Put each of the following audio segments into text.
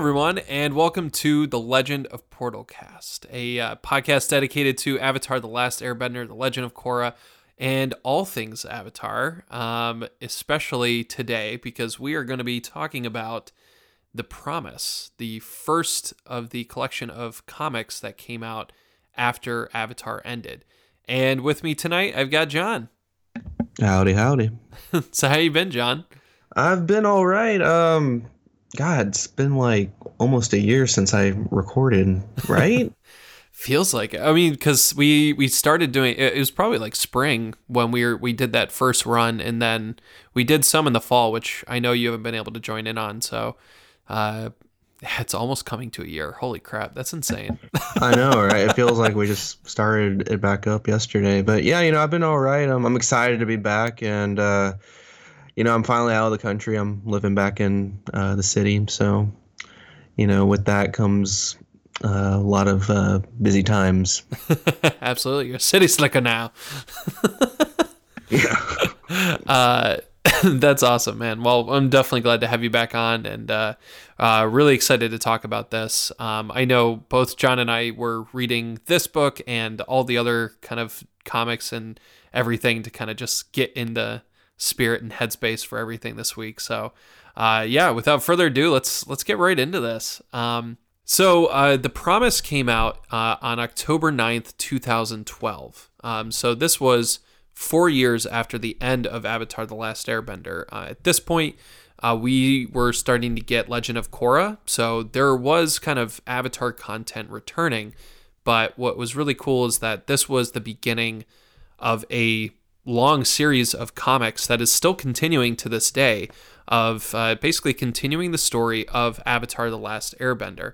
Hello, everyone, and welcome to The Legend of Portalcast, a uh, podcast dedicated to Avatar The Last Airbender, The Legend of Korra, and all things Avatar, um, especially today, because we are going to be talking about The Promise, the first of the collection of comics that came out after Avatar ended. And with me tonight, I've got Jon. Howdy, howdy. so, how you been, Jon? I've been all right. Um, God, it's been like almost a year since I recorded, right? Feels like it. I mean, because we we started doing it was probably like spring when we were we did that first run, and then we did some in the fall, which I know you haven't been able to join in on. So, uh, it's almost coming to a year. Holy crap, that's insane. I know, right? It feels like we just started it back up yesterday, but yeah, you know, I've been all right. I'm I'm excited to be back, and uh, you know, I'm finally out of the country. I'm living back in uh, the city. So, you know, with that comes uh, a lot of uh, busy times. Absolutely. You're a city slicker now. yeah. Uh, that's awesome, man. Well, I'm definitely glad to have you back on and uh, uh, really excited to talk about this. Um, I know both Jon and I were reading this book and all the other kind of comics and everything to kind of just get in the spirit and headspace for everything this week. So, uh, yeah, without further ado, let's let's get right into this. Um, so, uh, The Promise came out uh, on October 9th, 2012. Um, so, this was four years after the end of Avatar The Last Airbender. Uh, at this point, uh, we were starting to get Legend of Korra. So, there was kind of Avatar content returning. But what was really cool is that this was the beginning of a long series of comics that is still continuing to this day of uh, basically continuing the story of Avatar the Last Airbender.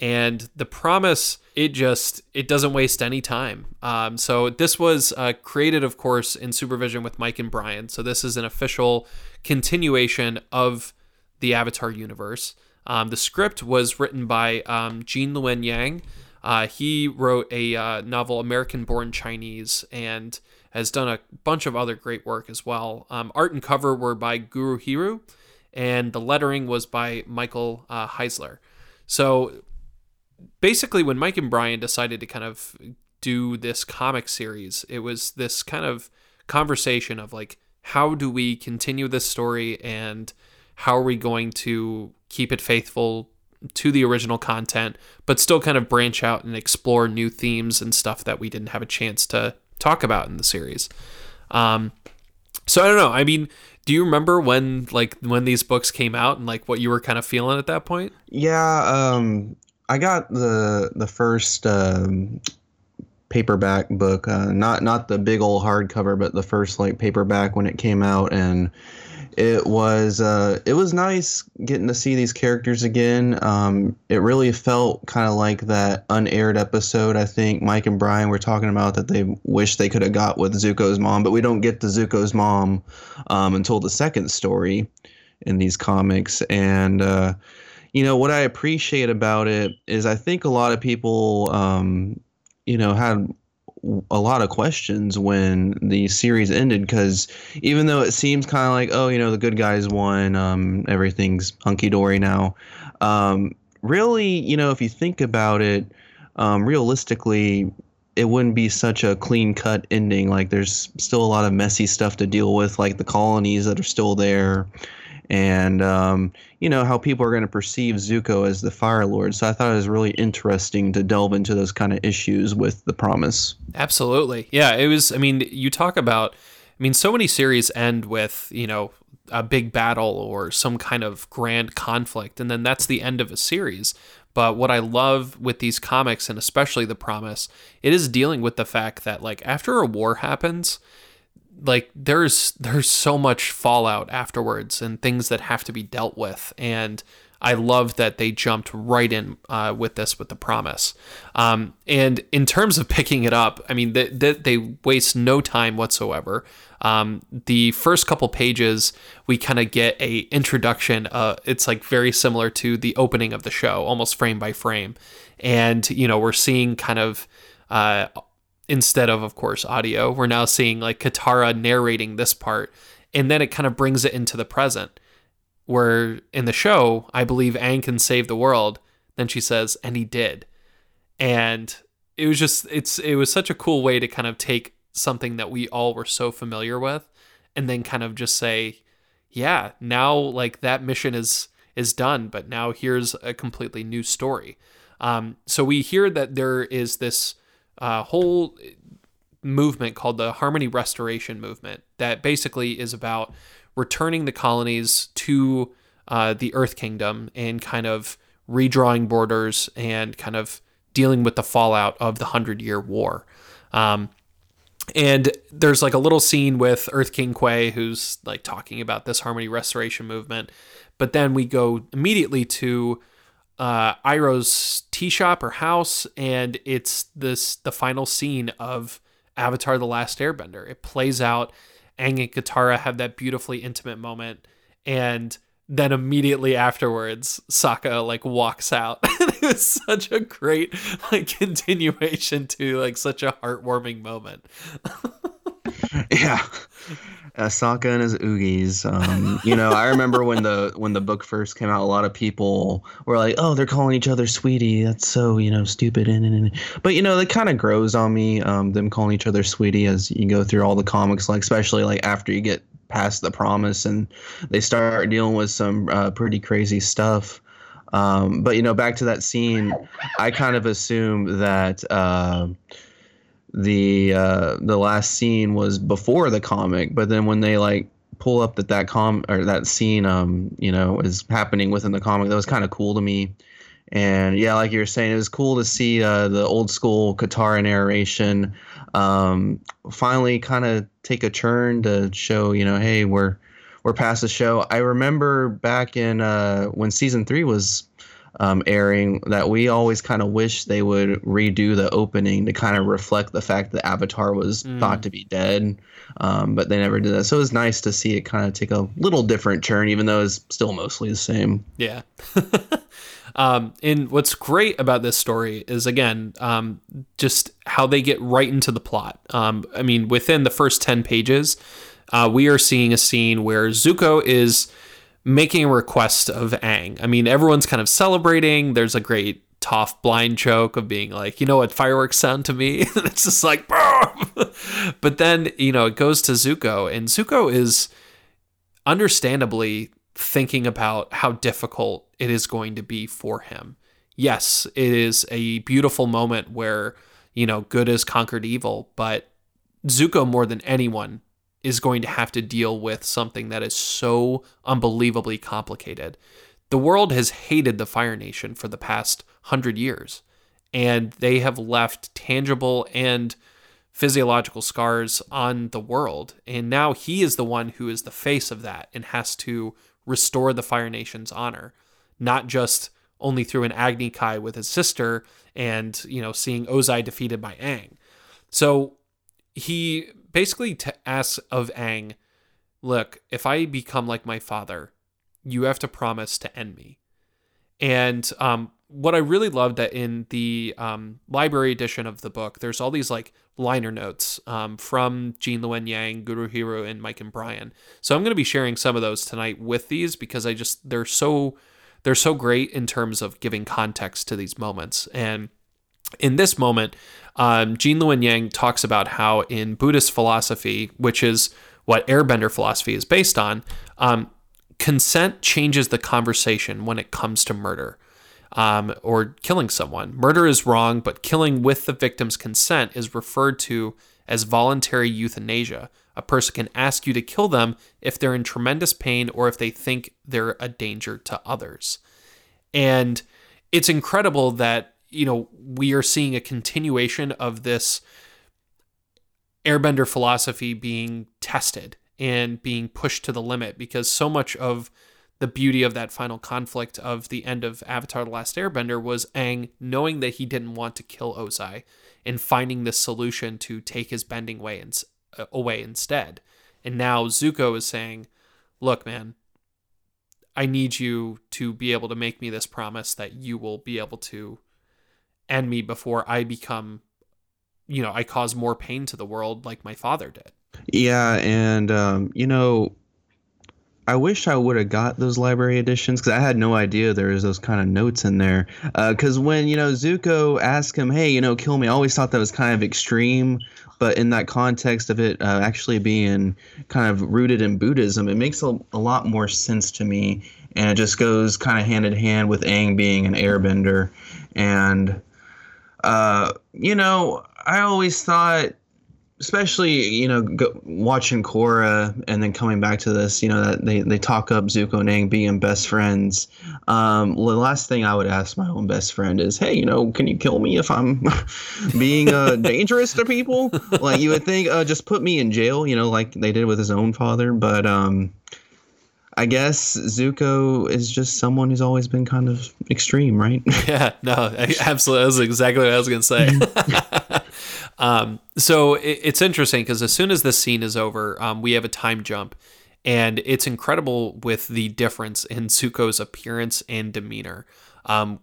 And the promise, it just it doesn't waste any time. Um, so this was uh, created, of course, in supervision with Mike and Brian. So this is an official continuation of the Avatar universe. Um, the script was written by um, Gene Luen Yang. Uh, he wrote a uh, novel, American Born Chinese, and has done a bunch of other great work as well. Um, art and cover were by Gurihiru, and the lettering was by Michael uh, Heisler. So basically, when Mike and Brian decided to kind of do this comic series, it was this kind of conversation of like, how do we continue this story and how are we going to keep it faithful to the original content, but still kind of branch out and explore new themes and stuff that we didn't have a chance to talk about in the series. Um, so I don't know. I mean, do you remember when like when these books came out and like what you were kind of feeling at that point? Yeah, um, I got the the first um, paperback book, uh, not not the big old hardcover, but the first like paperback when it came out, and it was uh, it was nice getting to see these characters again. Um, it really felt kind of like that unaired episode. I think Mike and Brian were talking about that they wish they could have got with Zuko's mom, but we don't get to Zuko's mom um, until the second story in these comics. And uh, you know what I appreciate about it is I think a lot of people, um, you know, had a lot of questions when the series ended because even though it seems kind of like oh you know the good guys won um, everything's hunky dory now um, really you know if you think about it um, realistically it wouldn't be such a clean cut ending. Like there's still a lot of messy stuff to deal with like the colonies that are still there and um, you know how people are going to perceive Zuko as the Fire Lord. So I thought it was really interesting to delve into those kind of issues with the Promise. Absolutely, yeah. It was. I mean, you talk about. I mean, so many series end with you know a big battle or some kind of grand conflict, and then that's the end of a series. But what I love with these comics, and especially The Promise, it is dealing with the fact that like after a war happens like there's there's so much fallout afterwards and things that have to be dealt with and I love that they jumped right in uh, with this with the promise. Um, and in terms of picking it up, I mean, they, they, they waste no time whatsoever. Um, the first couple pages, we kind of get a introduction. Uh, it's like very similar to the opening of the show, almost frame by frame. And, you know, we're seeing kind of uh, instead of, of course, audio. We're now seeing like Katara narrating this part, and then it kind of brings it into the present. where in the show, I believe Aang can save the world. Then she says, and he did. And it was just it's it was such a cool way to kind of take something that we all were so familiar with and then kind of just say, yeah, now like that mission is is done, but now here's a completely new story. Um, so we hear that there is this uh, whole movement called the Harmony Restoration Movement that basically is about returning the colonies to uh, the Earth Kingdom and kind of redrawing borders and kind of dealing with the fallout of the Hundred Year War. Um, and there's like a little scene with Earth King Kuei who's like talking about this harmony restoration movement. But then we go immediately to uh, Iroh's tea shop or house, and it's this the final scene of Avatar: The Last Airbender. It plays out. Aang and Katara have that beautifully intimate moment, and then immediately afterwards, Sokka like walks out. it was such a great like continuation to like such a heartwarming moment. yeah. Sokka and his oogies. Um, you know, I remember when the when the book first came out, a lot of people were like, "Oh, they're calling each other sweetie. That's so you know stupid." And, and, and. but you know, it kind of grows on me. Um, them calling each other sweetie as you go through all the comics, like especially like after you get past the promise and they start dealing with some uh, pretty crazy stuff. Um, but you know, back to that scene, I kind of assume that uh, the uh, the last scene was before the comic, but then when they like pull up that that com or that scene, um, you know, is happening within the comic, that was kind of cool to me. And yeah, like you were saying, it was cool to see uh, the old school Katara narration um, finally kind of take a turn to show, you know, hey, we're we're past the show. I remember back in uh, when season three was um, airing that we always kind of wish they would redo the opening to kind of reflect the fact that Avatar was mm. thought to be dead, um, but they never did that. So it was nice to see it kind of take a little different turn, even though it's still mostly the same. Yeah. Um, and what's great about this story is again, um, just how they get right into the plot. Um, I mean, within the first 10 pages, uh, we are seeing a scene where Zuko is making a request of Aang. I mean, everyone's kind of celebrating. There's a great Toph blind joke of being like, you know what fireworks sound to me? it's just like, but then, you know, it goes to Zuko, and Zuko is understandably thinking about how difficult it is going to be for him. Yes, it is a beautiful moment where, you know, good has conquered evil, but Zuko, more than anyone, is going to have to deal with something that is so unbelievably complicated. The world has hated the Fire Nation for the past hundred years, and they have left tangible and physiological scars on the world. And now he is the one who is the face of that and has to restore the Fire Nation's honor, not just only through an Agni Kai with his sister and, you know, seeing Ozai defeated by Aang. So he basically t- asks of Aang, look, if I become like my father, you have to promise to end me. And um, what I really loved that in the um, library edition of the book, there's all these like liner notes um, from Gene Luen Yang, Gurihiru, and Mike and Brian. So I'm going to be sharing some of those tonight with these because I just they're so they're so great in terms of giving context to these moments. And in this moment, um, Gene Luen Yang talks about how in Buddhist philosophy, which is what Airbender philosophy is based on, um, consent changes the conversation when it comes to murder um, or killing someone. Murder is wrong, but killing with the victim's consent is referred to as voluntary euthanasia. A person can ask you to kill them if they're in tremendous pain or if they think they're a danger to others. And it's incredible that, you know, we are seeing a continuation of this airbender philosophy being tested and being pushed to the limit because so much of the beauty of that final conflict of the end of Avatar The Last Airbender was Aang knowing that he didn't want to kill Ozai and finding this solution to take his bending way uh, away instead. And now Zuko is saying, Look, man, I need you to be able to make me this promise that you will be able to end me before I become, you know, I cause more pain to the world like my father did. Yeah. And, um, you know, I wish I would have got those library editions because I had no idea there was those kind of notes in there. Because uh, when you know Zuko asked him, "Hey, you know, kill me," I always thought that was kind of extreme. But in that context of it uh, actually being kind of rooted in Buddhism, it makes a, a lot more sense to me, and it just goes kind of hand in hand with Aang being an Airbender, and uh, you know, I always thought especially you know go, watching Korra and then coming back to this, you know that they, they talk up Zuko and Aang being best friends. Um, the last thing I would ask my own best friend is, hey, you know, can you kill me if I'm being uh, dangerous to people? Like you would think, uh, just put me in jail, you know, like they did with his own father. But um, I guess Zuko is just someone who's always been kind of extreme, right? Yeah, no, absolutely. That's exactly what I was gonna say. Um, so it, it's interesting because as soon as this scene is over, um, we have a time jump, and it's incredible with the difference in Zuko's appearance and demeanor. Um,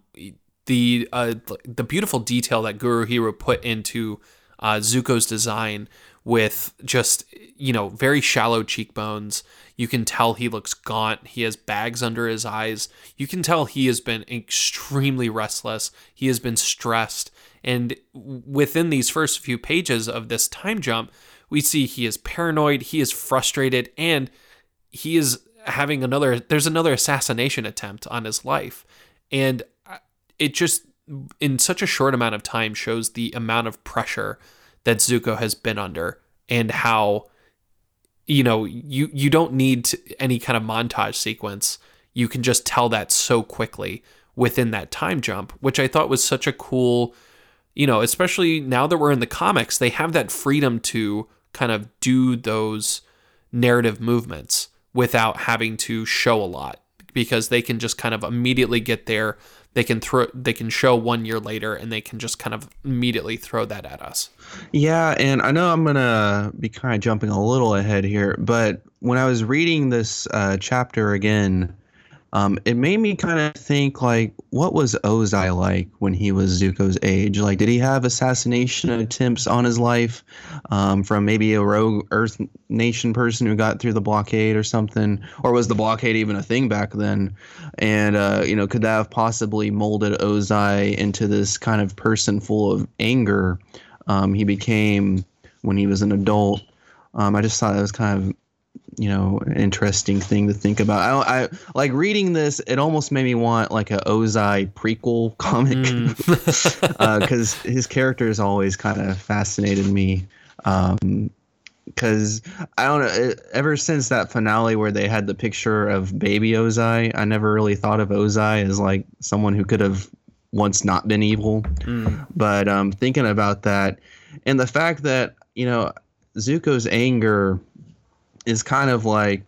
the uh, the beautiful detail that Gurihiru put into uh, Zuko's design with just you know very shallow cheekbones. You can tell he looks gaunt. He has bags under his eyes. You can tell he has been extremely restless. He has been stressed. And within these first few pages of this time jump, we see he is paranoid, he is frustrated, and he is having another, there's another assassination attempt on his life. And uh, it just, in such a short amount of time, shows the amount of pressure that Zuko has been under and how you know you you don't need any kind of montage sequence you can just tell that so quickly within that time jump which i thought was such a cool you know, especially now that we're in the comics, they have that freedom to kind of do those narrative movements without having to show a lot because they can just kind of immediately get there. They can throw they can show 1 year later and they can just kind of immediately throw that at us. Yeah, and I know I'm to be kind of jumping a little ahead here, but when I was reading this uh, chapter again, um, it made me kind of think like, what was Ozai like when he was Zuko's age? Like, did he have assassination attempts on his life um, from maybe a rogue Earth Nation person who got through the blockade or something? Or was the blockade even a thing back then? And, uh, you know, could that have possibly molded Ozai into this kind of person full of anger um, he became when he was an adult? Um, I just thought that was kind of you know interesting thing to think about. I, I like reading this. It almost made me want like a Ozai prequel comic because mm. uh, his character has always kind of fascinated me. Um, because I don't know. Ever since that finale where they had the picture of baby Ozai, I never really thought of Ozai as like someone who could have once not been evil. Mm. But um, thinking about that, and the fact that you know Zuko's anger is kind of like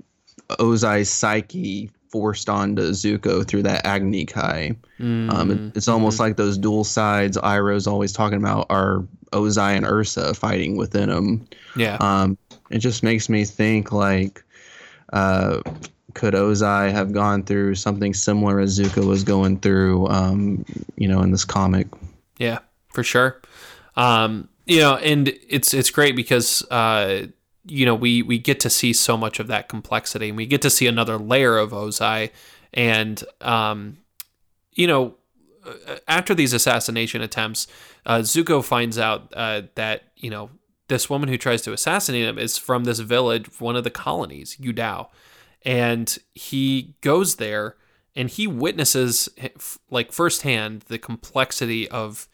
Ozai's psyche forced onto Zuko through that Agni Kai. Mm. Um, it, it's almost mm-hmm. like those dual sides Iroh's always talking about are Ozai and Ursa fighting within him. Yeah. Um, it just makes me think like, uh, could Ozai have gone through something similar as Zuko was going through, um, you know, in this comic? Yeah, for sure. Um, you know, and it's it's great because uh, you know we we get to see so much of that complexity and we get to see another layer of ozai. And um, you know after these assassination attempts uh, zuko finds out uh, that you know this woman who tries to assassinate him is from this village one of the colonies Yu Dao. And he goes there and he witnesses like firsthand the complexity of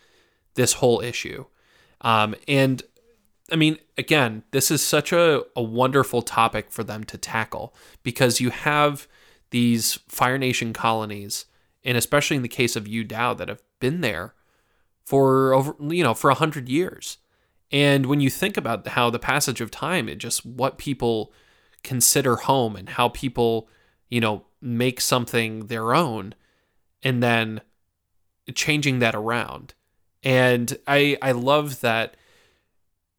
this whole issue. Um, and I mean, again, this is such a, a wonderful topic for them to tackle because you have these Fire Nation colonies, and especially in the case of Yu Dao, that have been there for over, you know, for a hundred years. And when you think about how the passage of time, it just what people consider home and how people, you know, make something their own, and then changing that around. And I I love that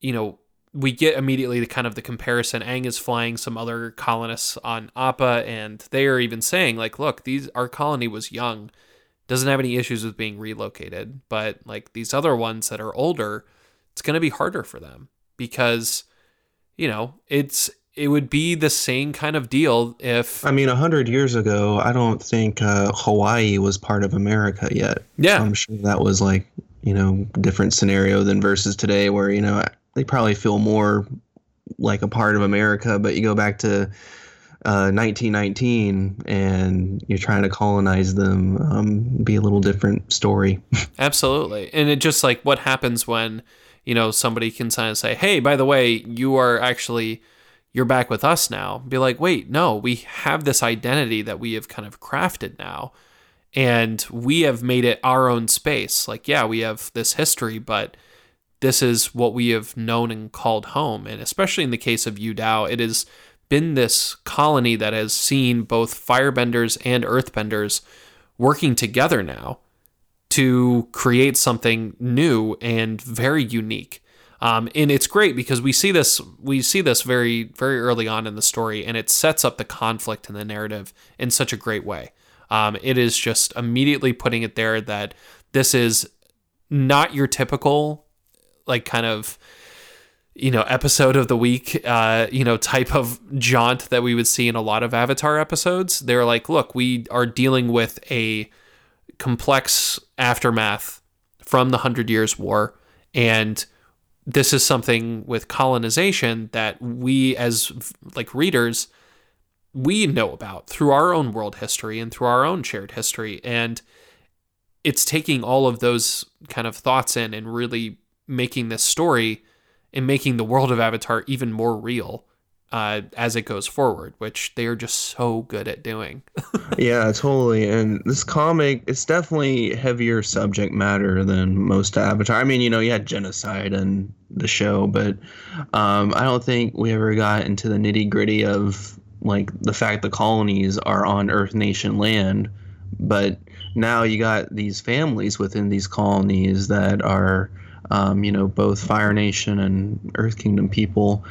you know, we get immediately the kind of the comparison. Aang is flying some other colonists on Appa, and they are even saying like, "Look, these our colony was young, doesn't have any issues with being relocated, but like these other ones that are older, it's going to be harder for them because, you know, it's it would be the same kind of deal if I mean, a hundred years ago, I don't think uh, Hawaii was part of America yet. Yeah. So I'm sure that was like you know different scenario than versus today, where you know they probably feel more like a part of America. But you go back to uh, 1919 and you're trying to colonize them, um, be a little different story. Absolutely. And it just like what happens when, you know, somebody can kind of say, hey, by the way, you are actually, you're back with us now. Be like, wait, no, we have this identity that we have kind of crafted now. And we have made it our own space. Like, yeah, we have this history, but this is what we have known and called home. And especially in the case of Yu Dao, it has been this colony that has seen both firebenders and earthbenders working together now to create something new and very unique. Um, and it's great because we see this we see this very very early on in the story, and it sets up the conflict in the narrative in such a great way. Um, it is just immediately putting it there that this is not your typical like kind of you know episode of the week uh you know type of jaunt that we would see in a lot of avatar episodes. They're like look we are dealing with a complex aftermath from the 100 years war and this is something with colonization that we as like readers we know about through our own world history and through our own shared history. And it's taking all of those kind of thoughts in and really making this story and making the world of Avatar even more real uh, as it goes forward, which they are just so good at doing. yeah, totally. And this comic, it's definitely heavier subject matter than most Avatar. I mean, you know, you had genocide in the show, but um, I don't think we ever got into the nitty gritty of like the fact the colonies are on Earth Nation land, but now you got these families within these colonies that are um, you know, both Fire Nation and Earth Kingdom people.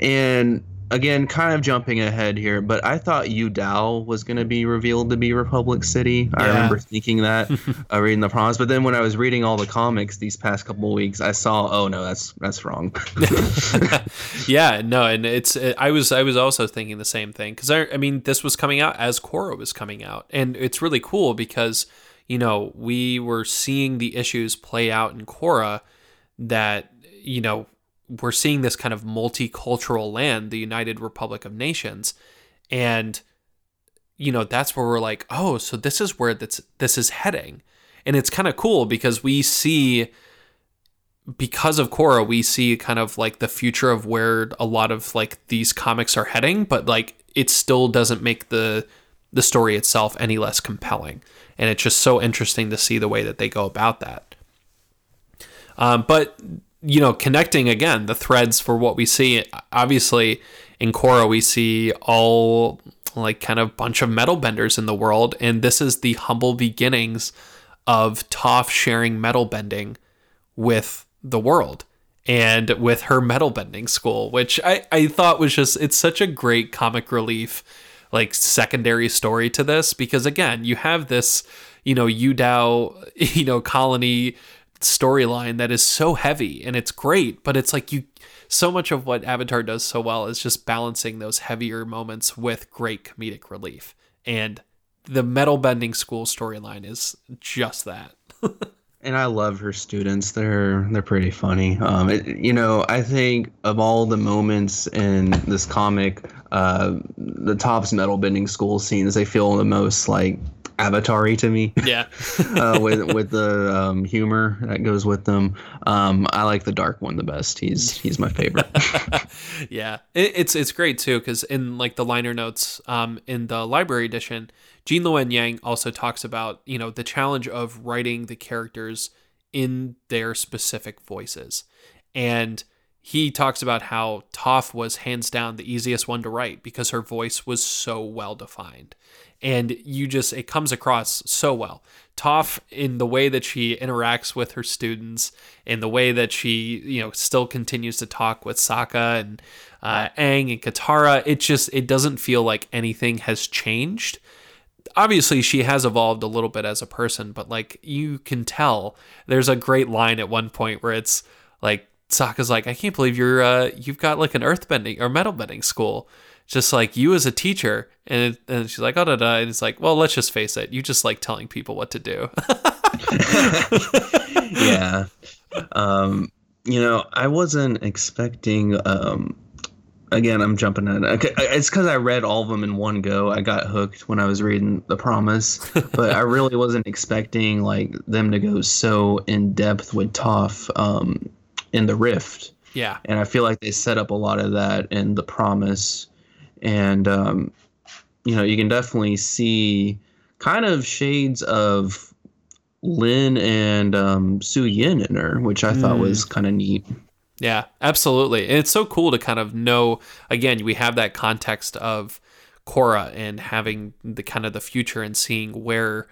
And again, kind of jumping ahead here, but I thought Yu Dao was going to be revealed to be Republic City. Yeah. I remember thinking that uh, reading the promise, but then when I was reading all the comics these past couple weeks, I saw, oh no, that's that's wrong. yeah, no, and it's it, I was I was also thinking the same thing because I I mean this was coming out as Korra was coming out, and it's really cool because you know we were seeing the issues play out in Korra that you know we're seeing this kind of multicultural land, the United Republic of Nations, and you know that's where we're like, oh, so this is where that's this is heading, and it's kind of cool because we see because of Korra, we see kind of like the future of where a lot of like these comics are heading, but like it still doesn't make the the story itself any less compelling. And it's just so interesting to see the way that they go about that. Um, but you know, connecting again the threads for what we see. Obviously, in Korra, we see all like kind of bunch of metal benders in the world, and this is the humble beginnings of Toph sharing metal bending with the world and with her metal bending school, which I, I thought was just it's such a great comic relief like secondary story to this because again you have this you know Yu Dao you know colony storyline that is so heavy and it's great, but it's like you so much of what Avatar does so well is just balancing those heavier moments with great comedic relief. And the metal bending school storyline is just that. and I love her students. They're they're pretty funny. Um, it, you know, I think of all the moments in this comic, uh, the Toph's metal bending school scenes, they feel the most like Avatar to me. Yeah. uh, with with the um, humor that goes with them. Um, I like the dark one the best. He's he's my favorite. yeah, it, it's it's great too because in like the liner notes um, in the library edition, Gene Luen Yang also talks about you know the challenge of writing the characters in their specific voices, and he talks about how Toph was hands down the easiest one to write because her voice was so well defined and you just it comes across so well. Toph in the way that she interacts with her students, in the way that she you know still continues to talk with Sokka and uh, Aang and Katara, it just it doesn't feel like anything has changed. Obviously, she has evolved a little bit as a person, but like you can tell, there's a great line at one point where it's like Sokka's like, I can't believe you're uh, you've got like an earthbending or metal bending school. Just like you as a teacher, and it, and she's like, oh da da, and it's like, well, let's just face it, you just like telling people what to do. yeah, um, you know, I wasn't expecting. Um, again, I'm jumping in. It's because I read all of them in one go. I got hooked when I was reading The Promise, but I really wasn't expecting like them to go so in depth with Toph um, in the Rift. Yeah, and I feel like they set up a lot of that in The Promise, and um, you know, you can definitely see kind of shades of Lin and um, Suyin in her, which I mm. thought was kind of neat. Yeah, absolutely. And it's so cool to kind of know again, we have that context of Korra and having the kind of the future and seeing where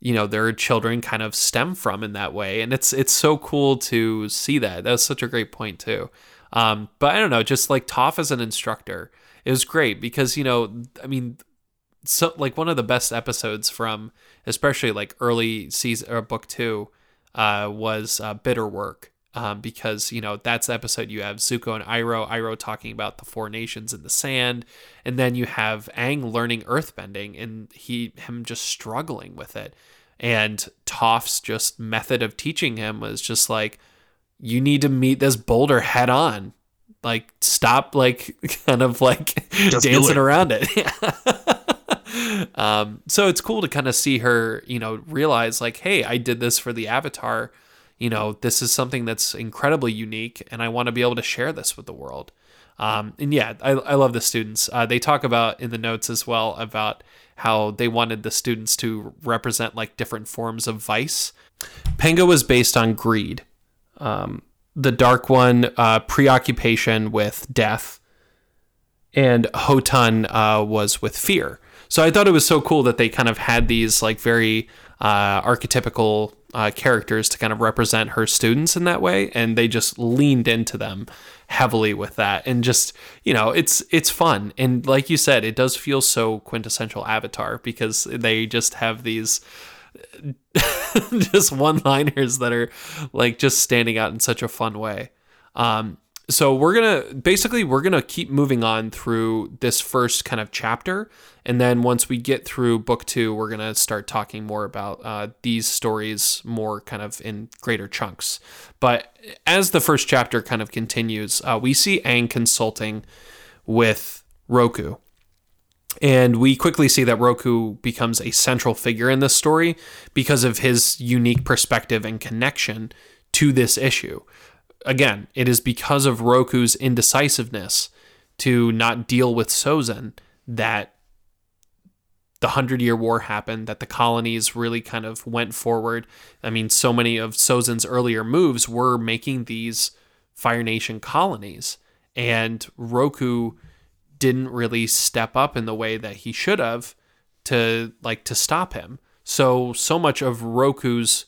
you know their children kind of stem from in that way. And it's it's so cool to see that. That was such a great point too. Um, but i don't know just like Toph as an instructor it was great because you know i mean so like one of the best episodes from especially like early season or book two uh, was uh, bitter work um, because you know that's the episode you have Zuko and Iroh, Iroh talking about the four nations in the sand, and then you have Aang learning earthbending and he him just struggling with it, and Toph's just method of teaching him was just like, you need to meet this boulder head on, like stop like kind of like just dancing around it. um, so it's cool to kind of see her, you know, realize like, hey, I did this for the Avatar you know, this is something that's incredibly unique, and I want to be able to share this with the world. Um, and yeah, I, I love the students. Uh, they talk about in the notes as well about how they wanted the students to represent like different forms of vice. Penga was based on greed. Um, the dark one, uh, preoccupation with death, and Ho Tun uh, was with fear. So I thought it was so cool that they kind of had these like very uh, archetypical uh, characters to kind of represent her students in that way, and they just leaned into them heavily with that, and just you know, it's it's fun, and like you said, it does feel so quintessential Avatar because they just have these just one liners that are like just standing out in such a fun way. Um, so we're gonna basically we're gonna keep moving on through this first kind of chapter. And then once we get through book two we're gonna start talking more about uh, these stories more kind of in greater chunks. But as the first chapter kind of continues uh, we see Aang consulting with Roku. And we quickly see that Roku becomes a central figure in this story because of his unique perspective and connection to this issue again, it is because of Roku's indecisiveness to not deal with Sozin that the Hundred Year War happened, that the colonies really kind of went forward. I mean, so many of Sozin's earlier moves were making these Fire Nation colonies, and Roku didn't really step up in the way that he should have to like to stop him. So so much of Roku's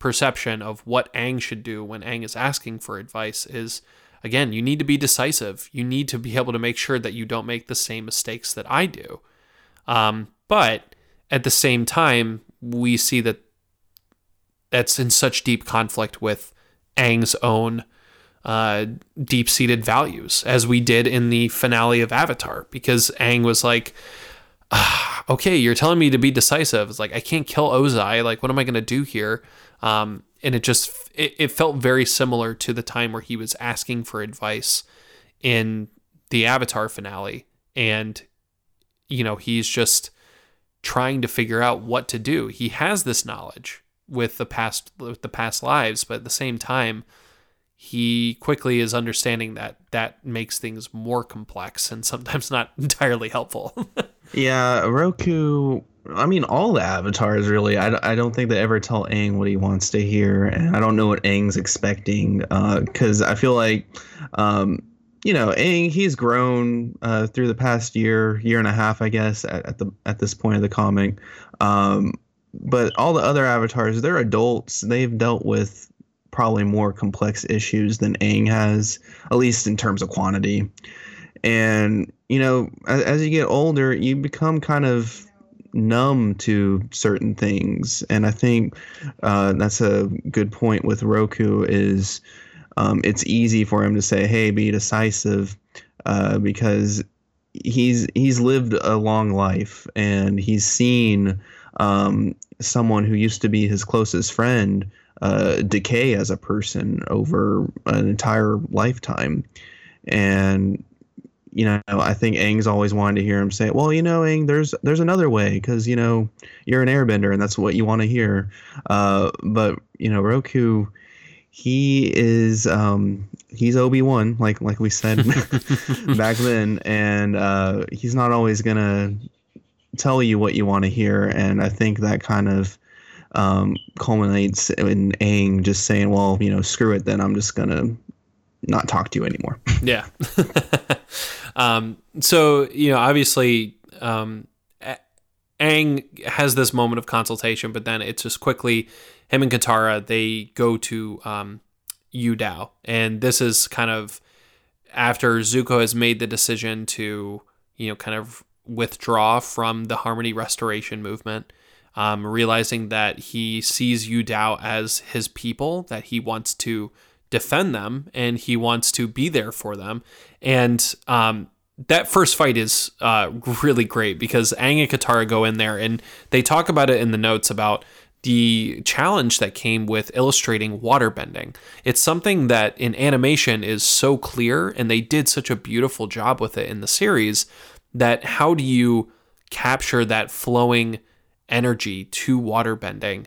perception of what Aang should do when Aang is asking for advice is again, you need to be decisive. You need to be able to make sure that you don't make the same mistakes that I do. Um, but at the same time, we see that that's in such deep conflict with Aang's own uh, deep seated values, as we did in the finale of Avatar, because Aang was like, ah, okay, you're telling me to be decisive. It's like, I can't kill Ozai. Like, what am I going to do here? Um, and it just it, it felt very similar to the time where he was asking for advice in the Avatar finale, and you know he's just trying to figure out what to do. He has this knowledge with the past with the past lives, but at the same time, he quickly is understanding that that makes things more complex and sometimes not entirely helpful. yeah, Roku I mean, all the avatars really. I, I don't think they ever tell Aang what he wants to hear, and I don't know what Aang's expecting. Because uh, I feel like, um, you know, Aang he's grown uh, through the past year, year and a half, I guess, at, at the at this point of the comic. Um, but all the other avatars, they're adults. They've dealt with probably more complex issues than Aang has, at least in terms of quantity. And you know, as, as you get older, you become kind of numb to certain things. And i think uh, that's a good point with roku is um, it's easy for him to say, "Hey, be decisive," uh, because he's he's lived a long life and he's seen um, someone who used to be his closest friend uh, decay as a person over an entire lifetime, and you know, I think Aang's always wanted to hear him say, "Well, you know, Aang, there's there's another way because you know you're an Airbender and that's what you want to hear." Uh, but you know, Roku, he is um, he's Obi Wan, like like we said back then, and uh, he's not always gonna tell you what you want to hear. And I think that kind of um, culminates in Aang just saying, "Well, you know, screw it, then I'm just gonna not talk to you anymore." Yeah. um, so you know, obviously, um, Aang has this moment of consultation, but then it's just quickly him and Katara they go to um, Yu Dao, and this is kind of after Zuko has made the decision to you know kind of withdraw from the Harmony Restoration movement. Um, realizing that he sees Yu Dao as his people, that he wants to defend them and he wants to be there for them. And um, that first fight is uh, really great because Aang and Katara go in there and they talk about it in the notes about the challenge that came with illustrating waterbending. It's something that in animation is so clear and they did such a beautiful job with it in the series that how do you capture that flowing energy to waterbending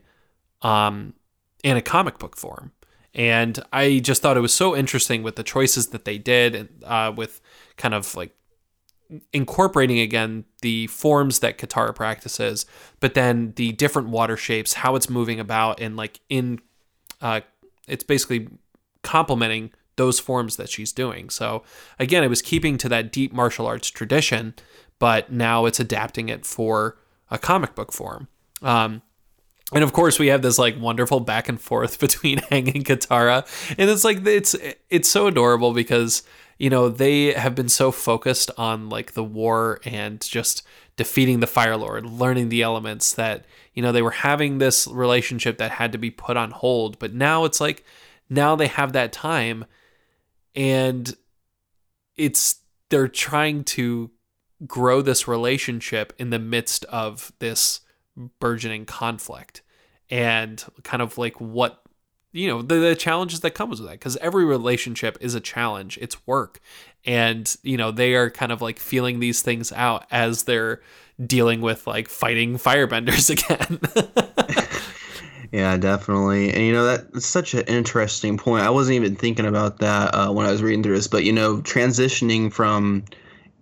um, in a comic book form? And I just thought it was so interesting with the choices that they did, uh, with kind of like incorporating again the forms that Katara practices, but then the different water shapes, how it's moving about, and like in, uh, it's basically complementing those forms that she's doing. So again, it was keeping to that deep martial arts tradition, but now it's adapting it for a comic book form. Um, and of course, we have this like wonderful back and forth between Aang and Katara, and it's like it's it's so adorable because you know they have been so focused on like the war and just defeating the Fire Lord, learning the elements that you know they were having this relationship that had to be put on hold, but now it's like now they have that time, and it's they're trying to grow this relationship in the midst of this burgeoning conflict and kind of like what you know the, the challenges that comes with that because every relationship is a challenge. It's work. And you know they are kind of like feeling these things out as they're dealing with like fighting firebenders again. Yeah definitely. And you know that's such an interesting point. I wasn't even thinking about that uh, when i was reading through this but you know transitioning from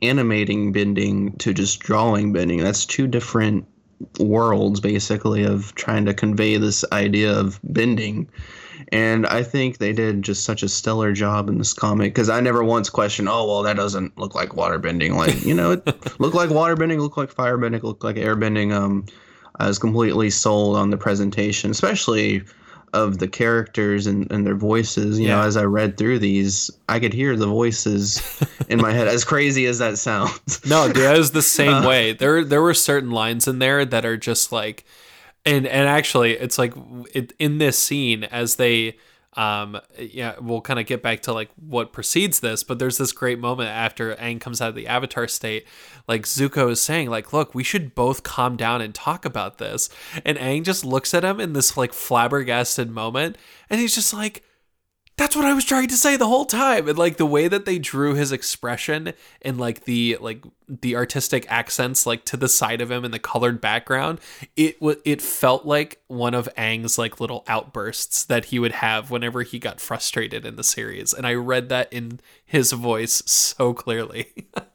animating bending to just drawing bending that's two different worlds basically of trying to convey this idea of bending. And i think they did just such a stellar job in this comic because i never once questioned oh well that doesn't look like water bending. Like you know it looked like water bending looked like fire bending looked like air bending um i was completely sold on the presentation especially of the characters and, and their voices. You yeah. know, as I read through these, I could hear the voices in my head. As crazy as that sounds. no, dude, I was the same uh, way. There there were certain lines in there that are just like, and and actually, it's like it, in this scene as they um yeah we'll kind of get back to like what precedes this but there's this great moment after Aang comes out of the avatar state. Like Zuko is saying like look we should both calm down and talk about this. And Aang just looks at him in this like flabbergasted moment and he's just like that's what I was trying to say the whole time. And like the way that they drew his expression and like the like the artistic accents like to the side of him and the colored background, it w- it felt like one of Aang's like little outbursts that he would have whenever he got frustrated in the series. And I read that in his voice so clearly.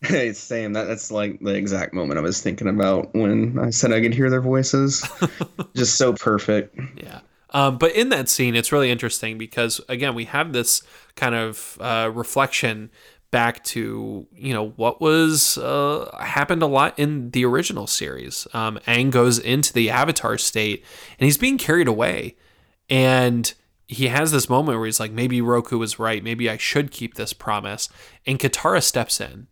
Hey, same. That that's like the exact moment I was thinking about when I said I could hear their voices. Just so perfect. Yeah. Um, but in that scene, it's really interesting because again, we have this kind of uh, reflection back to you know what was uh, happened a lot in the original series. Um, Aang goes into the Avatar state and he's being carried away, and he has this moment where he's like, maybe Roku was right. Maybe I should keep this promise. And Katara steps in,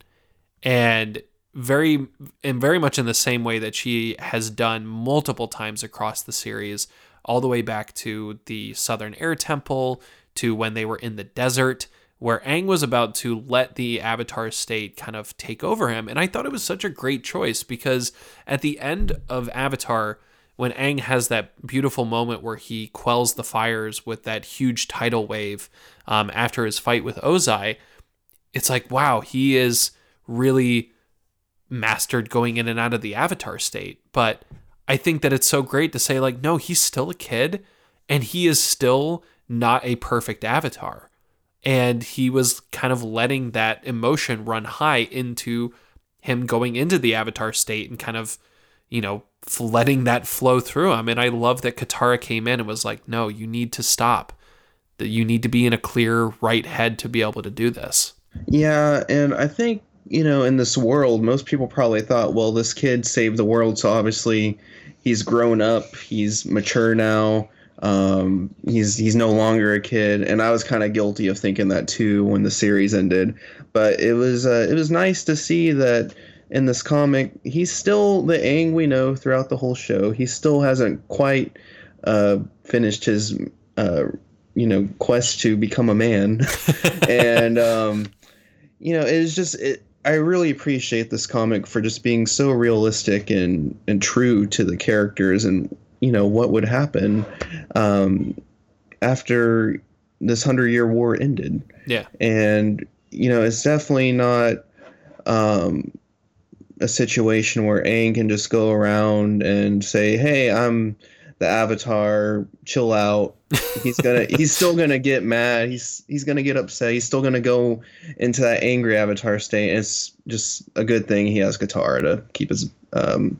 and very and very much in the same way that she has done multiple times across the series all the way back to the Southern Air Temple to when they were in the desert where Aang was about to let the Avatar state kind of take over him. And I thought it was such a great choice because at the end of Avatar, when Aang has that beautiful moment where he quells the fires with that huge tidal wave um, after his fight with Ozai, it's like, wow, he is really mastered going in and out of the Avatar state. But I think that it's so great to say, like, no, he's still a kid and he is still not a perfect Avatar. And he was kind of letting that emotion run high into him going into the avatar state and kind of you know letting that flow through him. And i love that katara came in and was like no you need to stop. That you need to be in a clear right head to be able to do this. Yeah and i think you know in this world most people probably thought well this kid saved the world so obviously he's grown up he's mature now um, he's he's no longer a kid, and I was kind of guilty of thinking that too when the series ended. But it was uh, it was nice to see that in this comic he's still the Aang we know throughout the whole show. He still hasn't quite uh, finished his uh, you know quest to become a man, and um, you know it was just it. I really appreciate this comic for just being so realistic and and true to the characters and you know what would happen um, after this hundred year war ended. Yeah, and you know it's definitely not um, a situation where Aang can just go around and say, "Hey, I'm the Avatar. Chill out." He's gonna. he's still gonna get mad. He's he's gonna get upset. He's still gonna go into that angry Avatar state. It's just a good thing he has Katara to keep his um,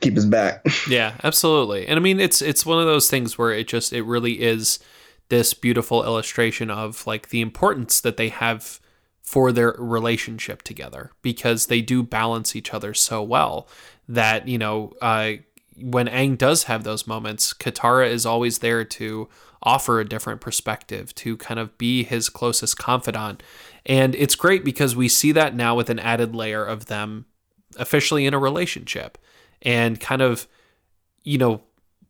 keep his back. yeah, absolutely. And I mean, it's it's one of those things where it just it really is this beautiful illustration of like the importance that they have for their relationship together because they do balance each other so well that you know uh, when Aang does have those moments, Katara is always there to offer a different perspective, to kind of be his closest confidant. And it's great because we see that now with an added layer of them officially in a relationship and kind of, you know,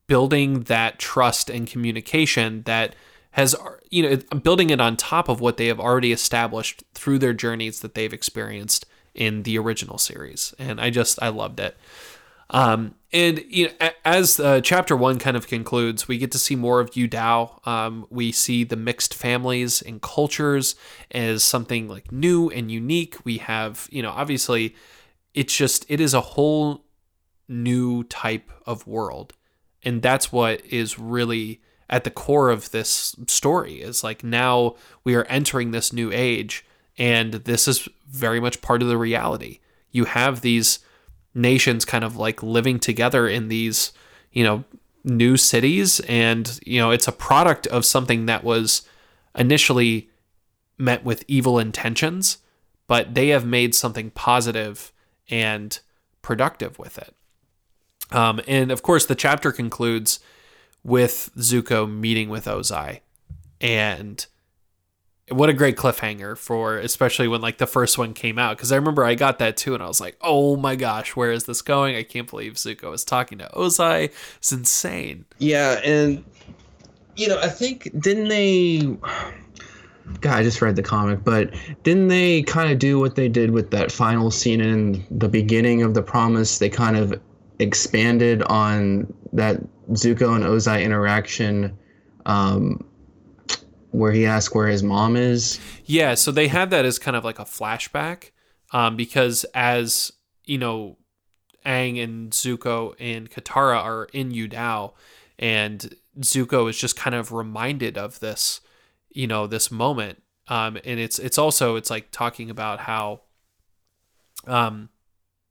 building that trust and communication that has, you know, building it on top of what they have already established through their journeys that they've experienced in the original series. And I just, I loved it. Um, and you know, as uh, chapter one kind of concludes, we get to see more of Yu Dao. Um, we see the mixed families and cultures as something like new and unique. We have, you know, obviously, it's just it is a whole new type of world. And that's what is really at the core of this story is like now we are entering this new age and this is very much part of the reality. You have these nations kind of like living together in these, you know, new cities and you know, it's a product of something that was initially met with evil intentions, but they have made something positive and productive with it. Um, and of course, the chapter concludes with Zuko meeting with Ozai. And what a great cliffhanger for especially when like the first one came out because i remember i got that too and i was like oh my gosh where is this going? I can't believe zuko is talking to ozai. It's insane. Yeah and you know i think didn't they god i just read the comic but didn't they kind of do what they did with that final scene in the beginning of the promise? They kind of expanded on that Zuko and Ozai interaction um, where he asked where his mom is. Yeah, so they have that as kind of like a flashback um, because as, you know, Aang and Zuko and Katara are in Yu Dao and Zuko is just kind of reminded of this, you know, this moment. Um, and it's it's also it's like talking about how um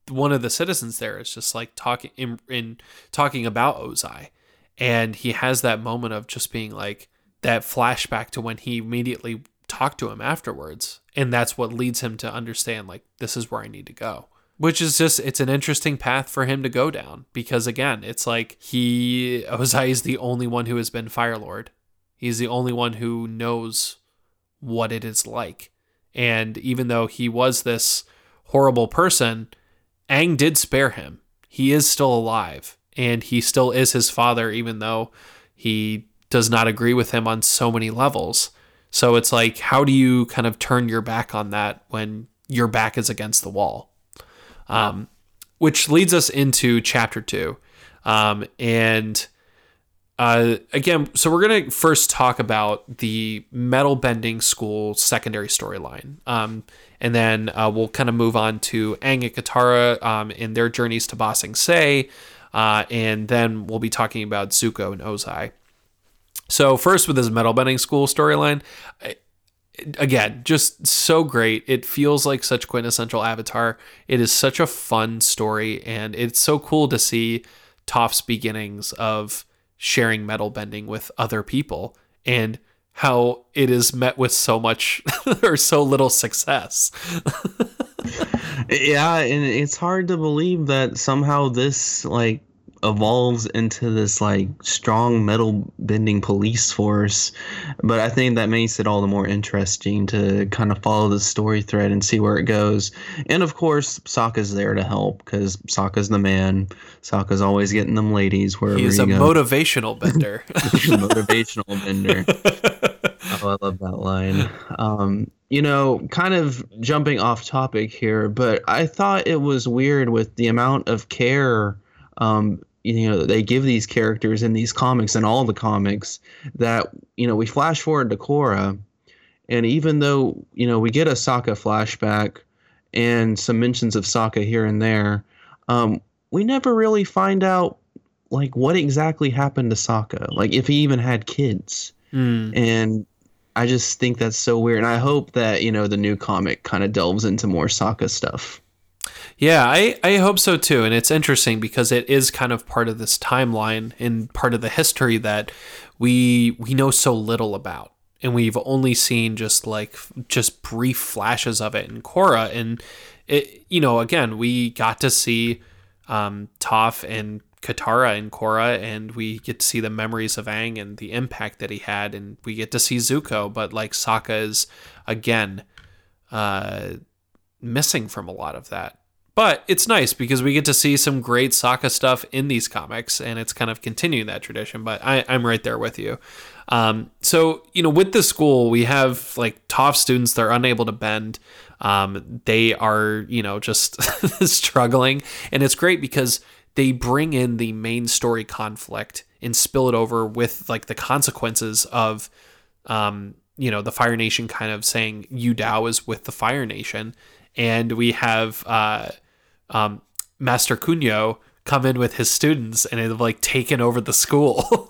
one of the citizens there is just like talking in, in talking about Ozai, and he has that moment of just being like that flashback to when he immediately talked to him afterwards, and that's what leads him to understand like this is where I need to go. Which is just it's an interesting path for him to go down because again, it's like he Ozai is the only one who has been Fire Lord. He's the only one who knows what it is like. And even though he was this horrible person, Aang did spare him. He is still alive, and he still is his father, even though he does not agree with him on so many levels. So it's like, how do you kind of turn your back on that when your back is against the wall? Um, which leads us into chapter two. Um, and uh, again, so we're going to first talk about the metal bending school secondary storyline. Um, and then uh, we'll kind of move on to Aang and Katara um, in their journeys to Ba Sing Se. Uh, and then we'll be talking about Zuko and Ozai. So, first with this metal bending school storyline, again, just so great. It feels like such quintessential Avatar. It is such a fun story, and it's so cool to see Toph's beginnings of sharing metal bending with other people and how it is met with so much or so little success. yeah, and it's hard to believe that somehow this like evolves into this like strong metal bending police force. But i think that makes it all the more interesting to kind of follow the story thread and see where it goes. And of course Sokka's there to help because Sokka's the man. Sokka's always getting them ladies wherever he's a go. motivational bender. Motivational bender. Oh i love that line. Um, you know, kind of jumping off topic here, but I thought it was weird with the amount of care um, you know they give these characters in these comics and all the comics that you know we flash forward to Korra, and even though you know we get a Sokka flashback and some mentions of Sokka here and there, um, we never really find out like what exactly happened to Sokka, like if he even had kids, mm. and I just think that's so weird. And I hope that you know the new comic kind of delves into more Sokka stuff. Yeah, I, I hope so too. And it's interesting because it is kind of part of this timeline and part of the history that we we know so little about. And we've only seen just like just brief flashes of it in Korra. And it you know, again, we got to see um Toph and Katara and Korra, and we get to see the memories of Aang and the impact that he had, and we get to see Zuko, but like Sokka is again uh, missing from a lot of that. But it's nice because we get to see some great Sokka stuff in these comics, and it's kind of continuing that tradition. But I, am right there with you. Um, so you know, with the school, we have like top students that are unable to bend. Um, they are you know just struggling, and it's great because they bring in the main story conflict and spill it over with like the consequences of um, you know the Fire Nation kind of saying Yu Dao is with the Fire Nation, and we have. Uh, um, Master Kunio come in with his students and have like taken over the school.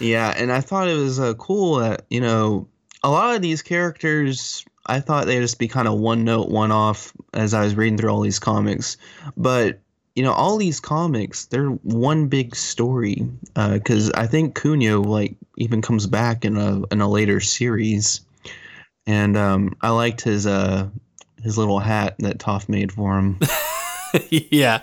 yeah, and I thought it was uh, cool that you know a lot of these characters. I thought they'd just be kind of one note, one off as I was reading through all these comics, but you know all these comics they're one big story because uh, I think Kunio like even comes back in a in a later series, and um, I liked his uh his little hat that Toph made for him. yeah,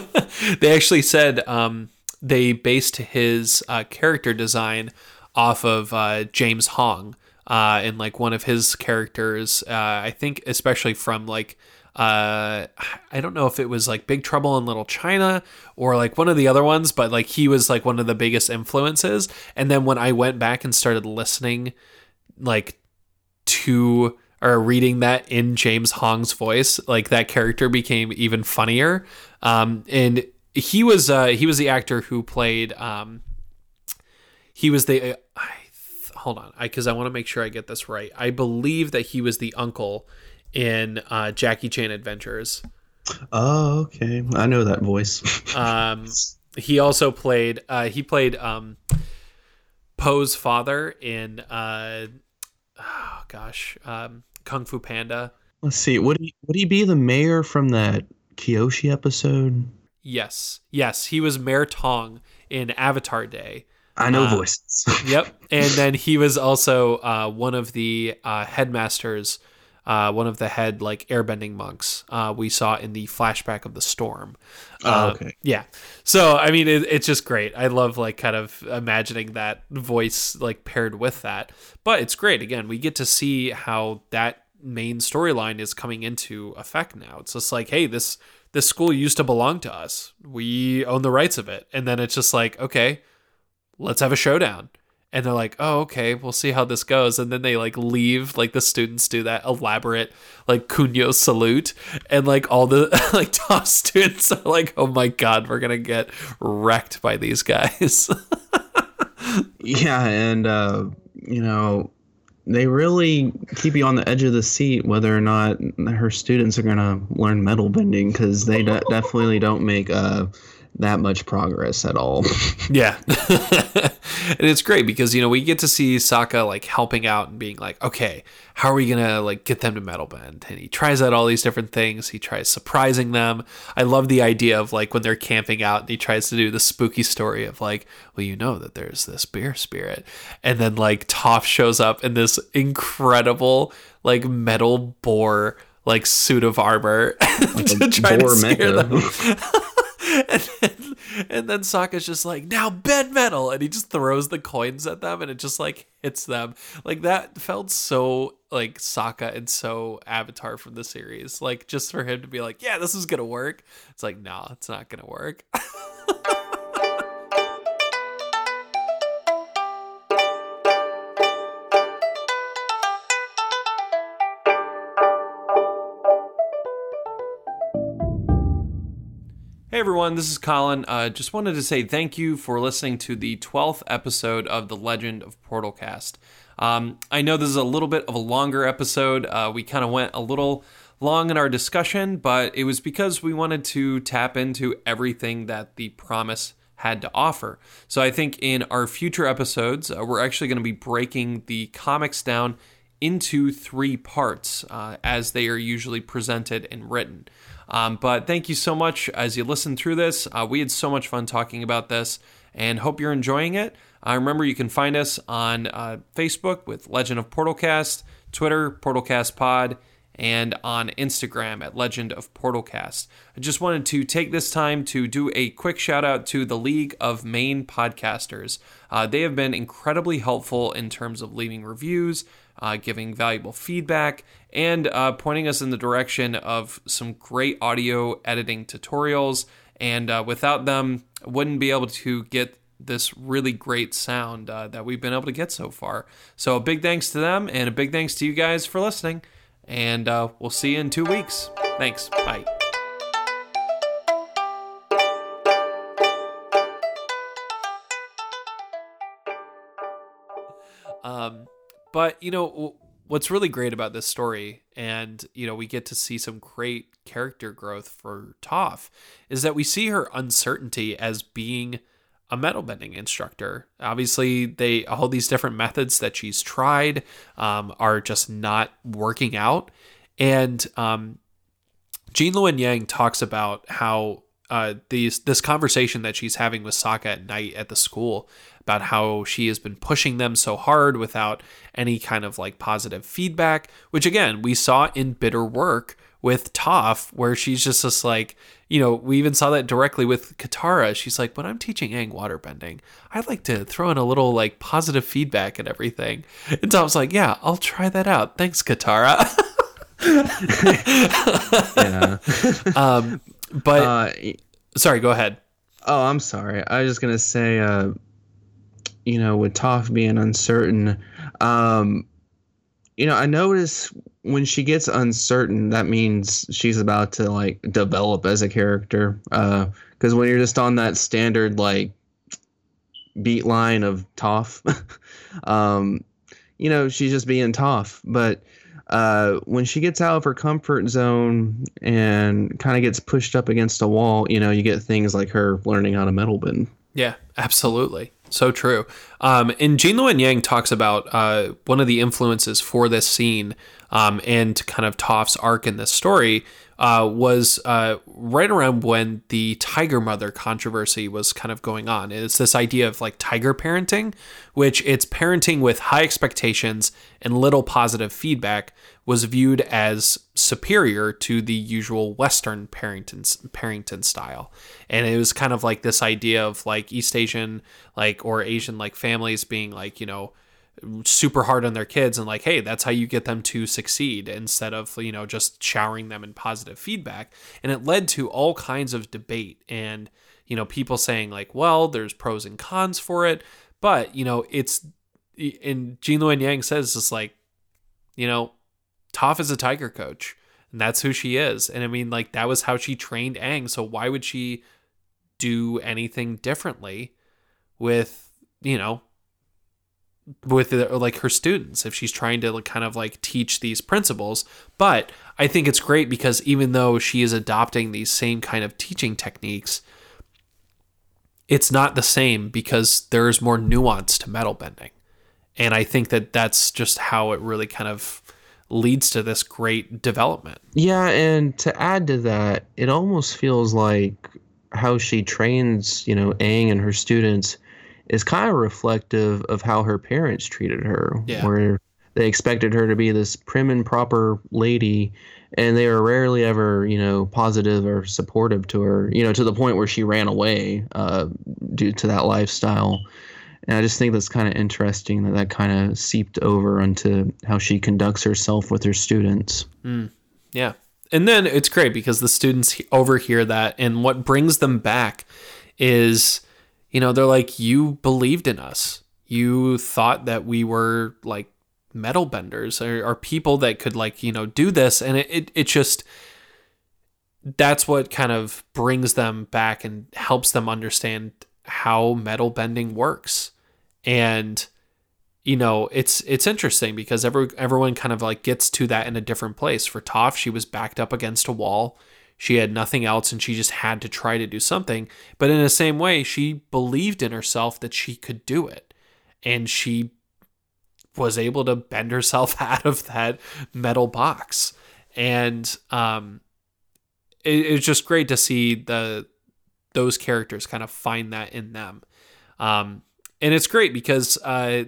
they actually said um, they based his uh, character design off of uh, James Hong uh, in like one of his characters. Uh, I think especially from like uh, I don't know if it was like Big Trouble in Little China or like one of the other ones, but like he was like one of the biggest influences. And then when I went back and started listening, like to or reading that in James Hong's voice, like that character became even funnier. Um, and he was uh, he was the actor who played. Um, he was the. Uh, I, hold on, I because I, I want to make sure I get this right. I believe that he was the uncle in uh, Jackie Chan Adventures. Oh, okay. I know that voice. um, he also played. Uh, he played um, Po's father in. Uh, oh gosh, um, Kung Fu Panda. Let's see. Would he would he be the mayor from that Kyoshi episode? Yes, yes, he was Mayor Tong in Avatar Day. I know uh, voices. yep, and then he was also uh, one of the uh, headmasters uh, one of the head like airbending monks uh, we saw in the flashback of the storm. Oh, uh, okay. Yeah. So I mean, it, it's just great. I love like kind of imagining that voice like paired with that. But it's great. Again, we get to see how that main storyline is coming into effect now. It's just like, hey, this this school used to belong to us. We own the rights of it. And then it's just like, okay, let's have a showdown. And they're like, oh, okay, we'll see how this goes. And then they like leave, like the students do that elaborate like Kunio salute. And like all the like top students are like, oh my God, we're to get wrecked by these guys. yeah. And, uh, you know, they really keep you on the edge of the seat whether or not her students are going to learn metal bending because they de- definitely don't make uh, that much progress at all. yeah. and it's great because, you know, we get to see Sokka like helping out and being like, okay, how are we going to like get them to metal bend? And he tries out all these different things. He tries surprising them. I love the idea of like when they're camping out and he tries to do the spooky story of like, well, you know that there's this beer spirit. And then like Toph shows up in this incredible like metal boar like suit of armor like to try to scare mecha. them. and then, and then Sokka's just like, now bend metal, and he just throws the coins at them, and it just like hits them. Like that felt so like Sokka and so Avatar from the series. Like just for him to be like, yeah, this is gonna work. It's like, no, it's not gonna work. Hey everyone, this is Colin. Uh, just wanted to say thank you for listening to the 12th episode of The Legend of Portalcast. Um, I know this is a little bit of a longer episode. Uh, we kind of went a little long in our discussion, but it was because we wanted to tap into everything that the promise had to offer. So I think in our future episodes, uh, we're actually going to be breaking the comics down into three parts uh, as they are usually presented and written. Um, but thank you so much as you listen through this. Uh, we had so much fun talking about this and hope you're enjoying it. Uh, remember, you can find us on uh, Facebook with Legend of Portalcast, Twitter, Portalcast Pod, and on Instagram at Legend of Portalcast. I just wanted to take this time to do a quick shout out to the League of Maine Podcasters. Uh, they have been incredibly helpful in terms of leaving reviews, uh, giving valuable feedback, and uh, pointing us in the direction of some great audio editing tutorials. And uh, without them, wouldn't be able to get this really great sound uh, that we've been able to get so far. So, a big thanks to them, and a big thanks to you guys for listening. And uh, we'll see you in two weeks. Thanks. Bye. Um, but you know what's really great about this story, and you know we get to see some great character growth for Toph, is that we see her uncertainty as being a metal bending instructor. Obviously, they all these different methods that she's tried um, are just not working out, and um, Gene Luen Yang talks about how uh, these this conversation that she's having with Sokka at night at the school about how she has been pushing them so hard without any kind of like positive feedback, which again, we saw in Bitter Work with Toph, where she's just just like, you know, we even saw that directly with Katara. She's like, when I'm teaching Aang waterbending, I'd like to throw in a little like positive feedback and everything. And Toph's like, yeah, I'll try that out. Thanks, Katara. yeah. um, but uh, sorry, go ahead. Oh, I'm sorry. I was just gonna say, uh, you know, with Toph being uncertain, um, you know, I notice when she gets uncertain, that means she's about to like develop as a character. Because uh, when you're just on that standard like beat line of Toph, um, you know, she's just being Toph. But uh, when she gets out of her comfort zone and kind of gets pushed up against a wall, you know, you get things like her learning how to metal bend. Yeah, absolutely. So true. Um, and Gene Luen Yang talks about uh, one of the influences for this scene um, and kind of Toph's arc in this story uh, was uh, right around when the tiger mother controversy was kind of going on. It's this idea of like tiger parenting, which it's parenting with high expectations and little positive feedback, was viewed as superior to the usual Western parenting parenting style, and it was kind of like this idea of like East Asian like or Asian like families being like you know super hard on their kids and like hey that's how you get them to succeed instead of you know just showering them in positive feedback. And it led to all kinds of debate and you know people saying like well there's pros and cons for it but you know it's and Gene Luen Yang says it's like you know Toph is a tiger coach and that's who she is. And I mean like that was how she trained Aang. So why would she do anything differently with you know with uh, like her students if she's trying to like, kind of like teach these principles? But i think it's great because even though she is adopting these same kind of teaching techniques it's not the same because there's more nuance to metal bending. And i think that that's just how it really kind of leads to this great development yeah and to add to that it almost feels like how she trains you know Aang and her students is kind of reflective of how her parents treated her, yeah. where they expected her to be this prim and proper lady, and they were rarely ever, you know, positive or supportive to her, you know, to the point where she ran away uh, due to that lifestyle. And I just think that's kind of interesting that that kind of seeped over onto how she conducts herself with her students. Mm, yeah. And then it's great because the students overhear that, and what brings them back is you know, they're like, you believed in us. You thought that we were like metal benders or, or people that could like, you know, do this. And it, it, it just, that's what kind of brings them back and helps them understand how metal bending works. And, you know, it's it's interesting because every everyone kind of like gets to that in a different place. For Toph, she was backed up against a wall. She had nothing else and she just had to try to do something. But in the same way, she believed in herself that she could do it. And she was able to bend herself out of that metal box. And um, it, it's just great to see the those characters kind of find that in them. Um, and it's great because uh,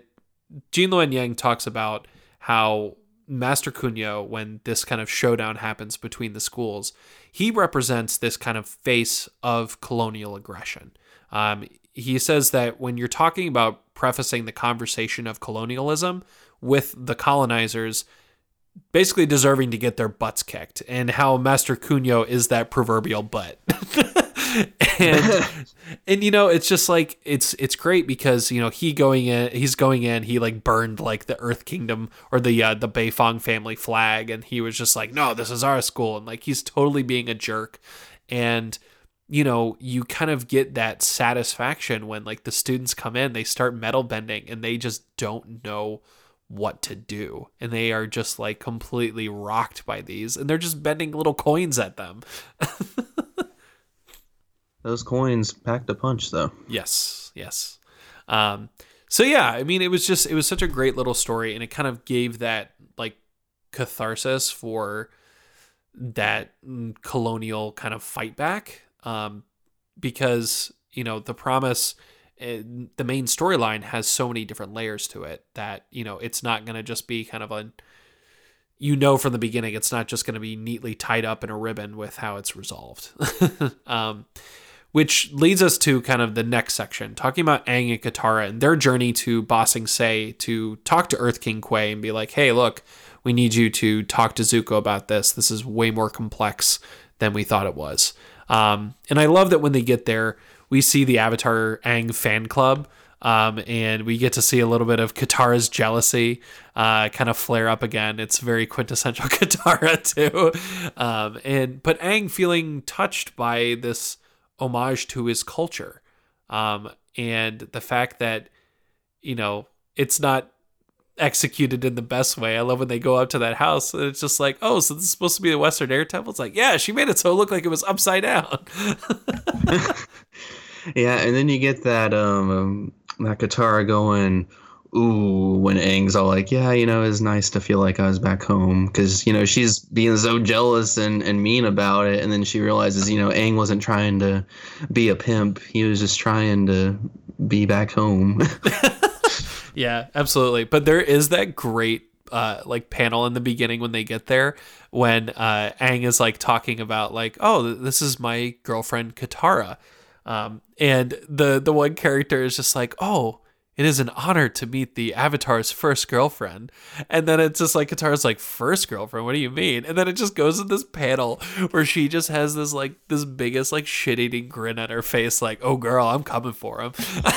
Gene Luen Yang talks about how Master Kunio, when this kind of showdown happens between the schools, he represents this kind of face of colonial aggression. Um, he says that when you're talking about prefacing the conversation of colonialism with the colonizers, basically deserving to get their butts kicked, and how Master Kunio is that proverbial butt. and and you know it's just like it's it's great because you know he going in he's going in he like burned like the Earth Kingdom or the uh, the Beifong family flag. And he was just like no this is our school. And like he's totally being a jerk. And you know you kind of get that satisfaction when like the students come in they start metal bending and they just don't know what to do. And they are just like completely rocked by these. And they're just bending little coins at them Those coins packed a punch, though. Yes, yes. Um, so yeah, I mean, it was just it was such a great little story, and it kind of gave that like catharsis for that colonial kind of fight back, um, because you know the promise. Eh, the main storyline has so many different layers to it that you know it's not going to just be kind of a you know from the beginning it's not just going to be neatly tied up in a ribbon with how it's resolved um, which leads us to kind of the next section, talking about Aang and Katara and their journey to Ba Sing Se to talk to Earth King Kuei and be like, hey, look, we need you to talk to Zuko about this. This is way more complex than we thought it was. Um, and I love that when they get there, we see the Avatar Aang fan club. Um, and we get to see a little bit of Katara's jealousy uh, kind of flare up again. It's very quintessential Katara too, um, and but Aang feeling touched by this homage to his culture. Um, and the fact that, you know, it's not executed in the best way. I love when they go up to that house and it's just like, oh, so this is supposed to be the Western Air Temple. It's like, yeah, she made it so it looked like it was upside down. yeah, and then you get that um that Katara going, ooh, when Aang's all like, yeah, you know, it's nice to feel like I was back home because, you know, she's being so jealous and, and mean about it. And then she realizes, you know, Aang wasn't trying to be a pimp, he was just trying to be back home. yeah, absolutely. But there is that great. Uh, like panel in the beginning when they get there when uh, Aang is like talking about like oh this is my girlfriend Katara um, and the the one character is just like oh it is an honor to meet the Avatar's first girlfriend. And then it's just like Katara's like, first girlfriend? What do you mean? And then it just goes in this panel where she just has this like this biggest like shit eating grin on her face, like, oh girl, I'm coming for him. yeah,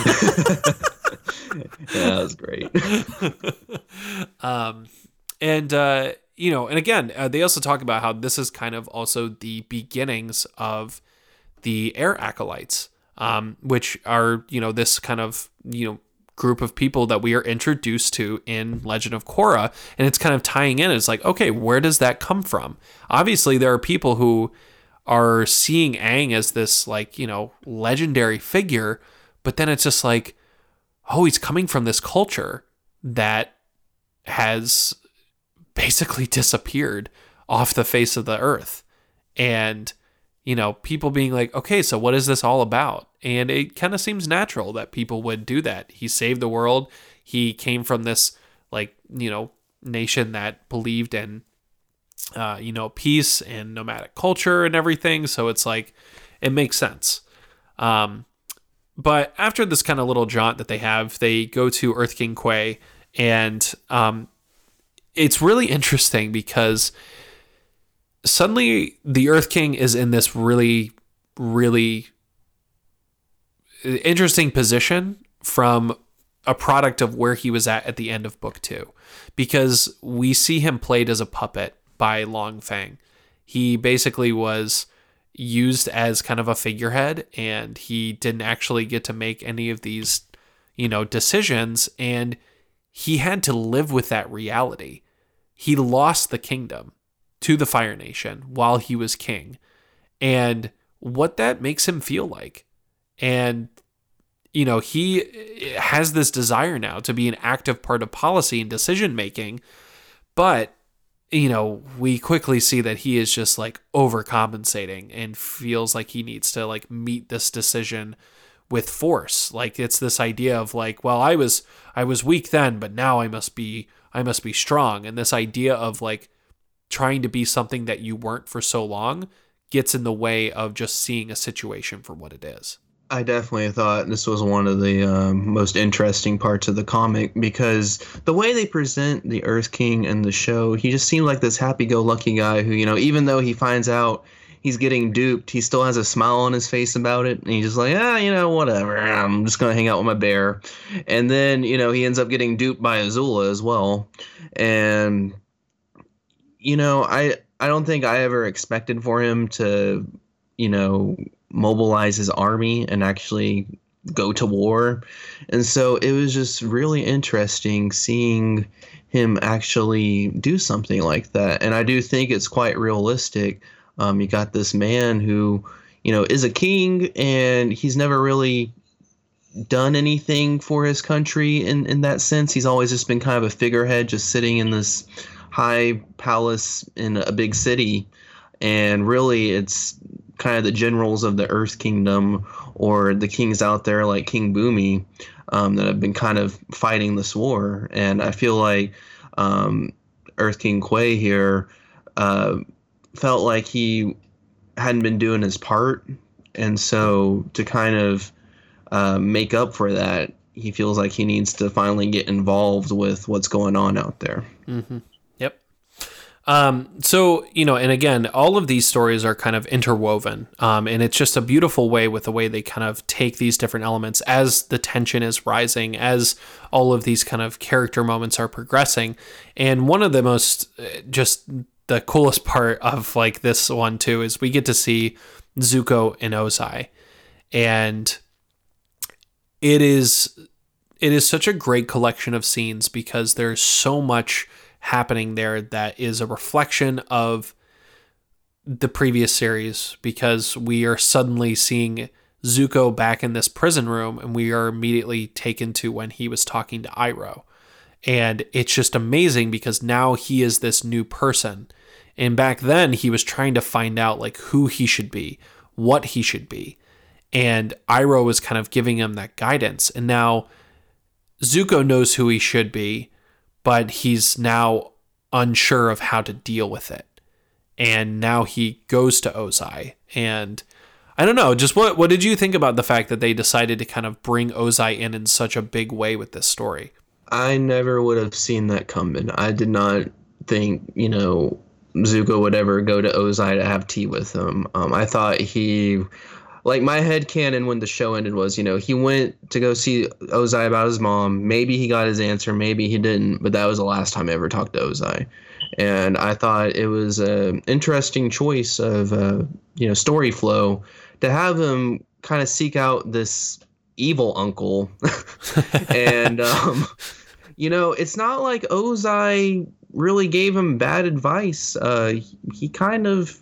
that was great. um and uh you know, and again, uh, they also talk about how this is kind of also the beginnings of the air acolytes, um, which are, you know, this kind of, you know, group of people that we are introduced to in Legend of Korra. And it's kind of tying in. It's like, okay, where does that come from? Obviously, there are people who are seeing Aang as this, like, you know, legendary figure, but then it's just like, oh, he's coming from this culture that has basically disappeared off the face of the earth. And, you know, people being like, okay, so what is this all about? And it kind of seems natural that people would do that. He saved the world. He came from this, like, you know, nation that believed in, uh, you know, peace and nomadic culture and everything. So it's like, it makes sense. Um, but after this kind of little jaunt that they have, they go to Earth King Kuei, and um, it's really interesting because suddenly the Earth King is in this really, really interesting position from a product of where he was at at the end of book two, because we see him played as a puppet by Long Feng. He basically was used as kind of a figurehead, and he didn't actually get to make any of these, you know, decisions, and he had to live with that reality. He lost the kingdom to the Fire Nation while he was king, and what that makes him feel like. And you know he has this desire now to be an active part of policy and decision making. But you know we quickly see that he is just like overcompensating and feels like he needs to like meet this decision with force. Like it's this idea of like well i was i was weak then but now i must be i must be strong. And this idea of like trying to be something that you weren't for so long gets in the way of just seeing a situation for what it is. I definitely thought this was one of the um, most interesting parts of the comic because the way they present the Earth King in the show, he just seemed like this happy-go-lucky guy who, you know, even though he finds out he's getting duped, he still has a smile on his face about it, and he's just like, ah, you know, whatever. I'm just gonna hang out with my bear, and then you know he ends up getting duped by Azula as well, and you know, I I don't think I ever expected for him to, you know mobilize his army and actually go to war. And so it was just really interesting seeing him actually do something like that. And I do think it's quite realistic. Um, you got this man who, you know, is a king and he's never really done anything for his country in, in that sense. He's always just been kind of a figurehead, just sitting in this high palace in a big city. And really, it's kind of the generals of the Earth Kingdom or the kings out there like King Bumi um, that have been kind of fighting this war. And I feel like um, Earth King Kuei here uh, felt like he hadn't been doing his part. And so to kind of uh, make up for that, he feels like he needs to finally get involved with what's going on out there. Mm-hmm. Um, so, you know, and again, all of these stories are kind of interwoven. Um, and it's just a beautiful way with the way they kind of take these different elements as the tension is rising, as all of these kind of character moments are progressing. And one of the most uh, just the coolest part of like this one too is we get to see Zuko and Ozai. And it is it is such a great collection of scenes because there's so much happening there that is a reflection of the previous series because we are suddenly seeing Zuko back in this prison room and we are immediately taken to when he was talking to Iroh. And it's just amazing because now he is this new person. And back then he was trying to find out like who he should be, what he should be. And Iroh was kind of giving him that guidance. And now Zuko knows who he should be but he's now unsure of how to deal with it. And now he goes to Ozai. And I don't know. Just what what did you think about the fact that they decided to kind of bring Ozai in in such a big way with this story? I never would have seen that coming. I did not think you know Zuko would ever go to Ozai to have tea with him. Um, I thought he, like my head canon when the show ended was, you know, he went to go see Ozai about his mom. Maybe he got his answer, maybe he didn't, but that was the last time I ever talked to Ozai. And I thought it was an interesting choice of, uh, you know, story flow to have him kind of seek out this evil uncle. and, um, you know, it's not like Ozai really gave him bad advice. Uh, he kind of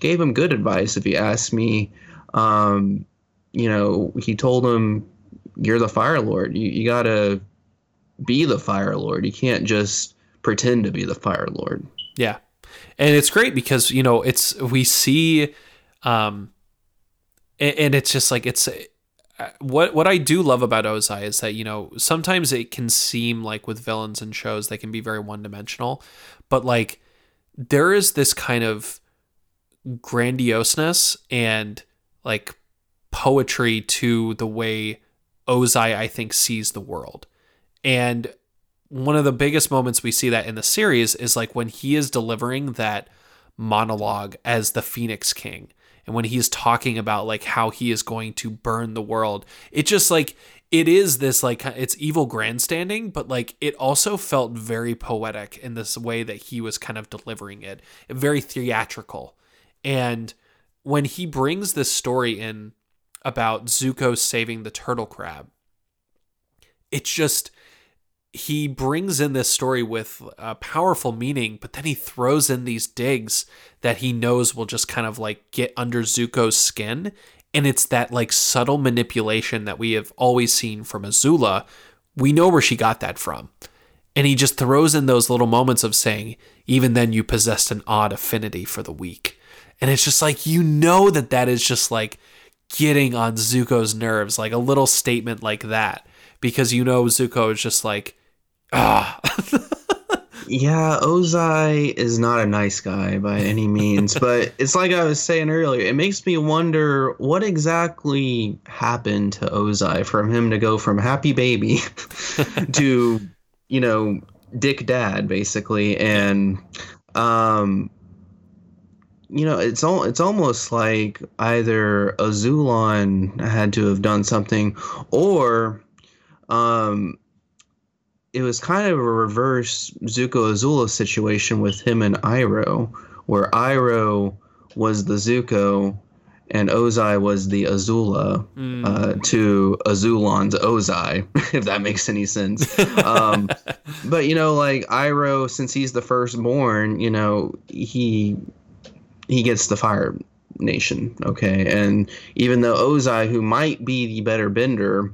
gave him good advice, if you ask me. Um, you know, he told him, "You're the Fire Lord. You, you gotta be the Fire Lord. You can't just pretend to be the Fire Lord." Yeah, and it's great because you know it's we see, um, and, and it's just like it's what what I do love about Ozai is that you know sometimes it can seem like with villains and shows they can be very one dimensional, but like there is this kind of grandioseness and like poetry to the way Ozai I think sees the world, and one of the biggest moments we see that in the series is like when he is delivering that monologue as the Phoenix King and when he's talking about like how he is going to burn the world. It just like it is this like it's evil grandstanding but like it also felt very poetic in this way that he was kind of delivering it very theatrical. And when he brings this story in about Zuko saving the turtle crab it's just he brings in this story with a powerful meaning, but then he throws in these digs that he knows will just kind of like get under Zuko's skin. And it's that like subtle manipulation that we have always seen from Azula. We know where she got that from. And he just throws in those little moments of saying, even then you possessed an odd affinity for the weak. And it's just like, you know that that is just like getting on Zuko's nerves, like a little statement like that. Because you know Zuko is just like, Ah. yeah, Ozai is not a nice guy by any means, but it's like I was saying earlier, it makes me wonder what exactly happened to Ozai from him to go from happy baby to, you know, dick dad basically and um you know, it's all it's almost like either Azulon had to have done something or um it was kind of a reverse Zuko Azula situation with him and Iroh, where Iroh was the Zuko and Ozai was the Azula mm. uh, to Azulon's Ozai, if that makes any sense. Um, but you know, like Iroh, since he's the firstborn, you know, he he gets the Fire Nation, okay. And even though Ozai, who might be the better bender,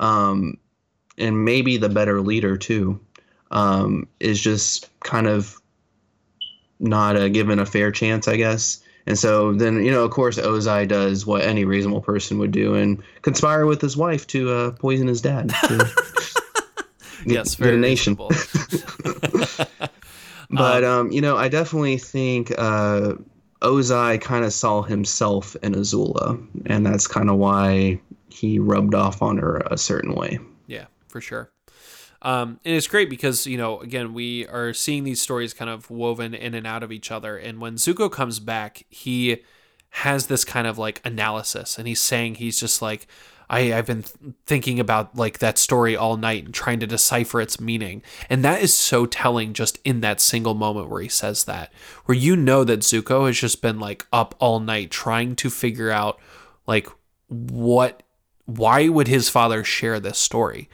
um, and maybe the better leader too, um, is just kind of not uh, given a fair chance, I guess. And so then, you know, of course, Ozai does what any reasonable person would do and conspire with his wife to uh, poison his dad. yes, very nation. but um, um, you know, I definitely think uh, Ozai kind of saw himself in Azula, and that's kind of why he rubbed off on her a certain way Yeah, for sure. Um, and it's great because you know again we are seeing these stories kind of woven in and out of each other and when zuko comes back he has this kind of like analysis and he's saying he's just like I, i've been thinking about like that story all night and trying to decipher its meaning and that is so telling just in that single moment where he says that where you know that zuko has just been like up all night trying to figure out like what why would his father share this story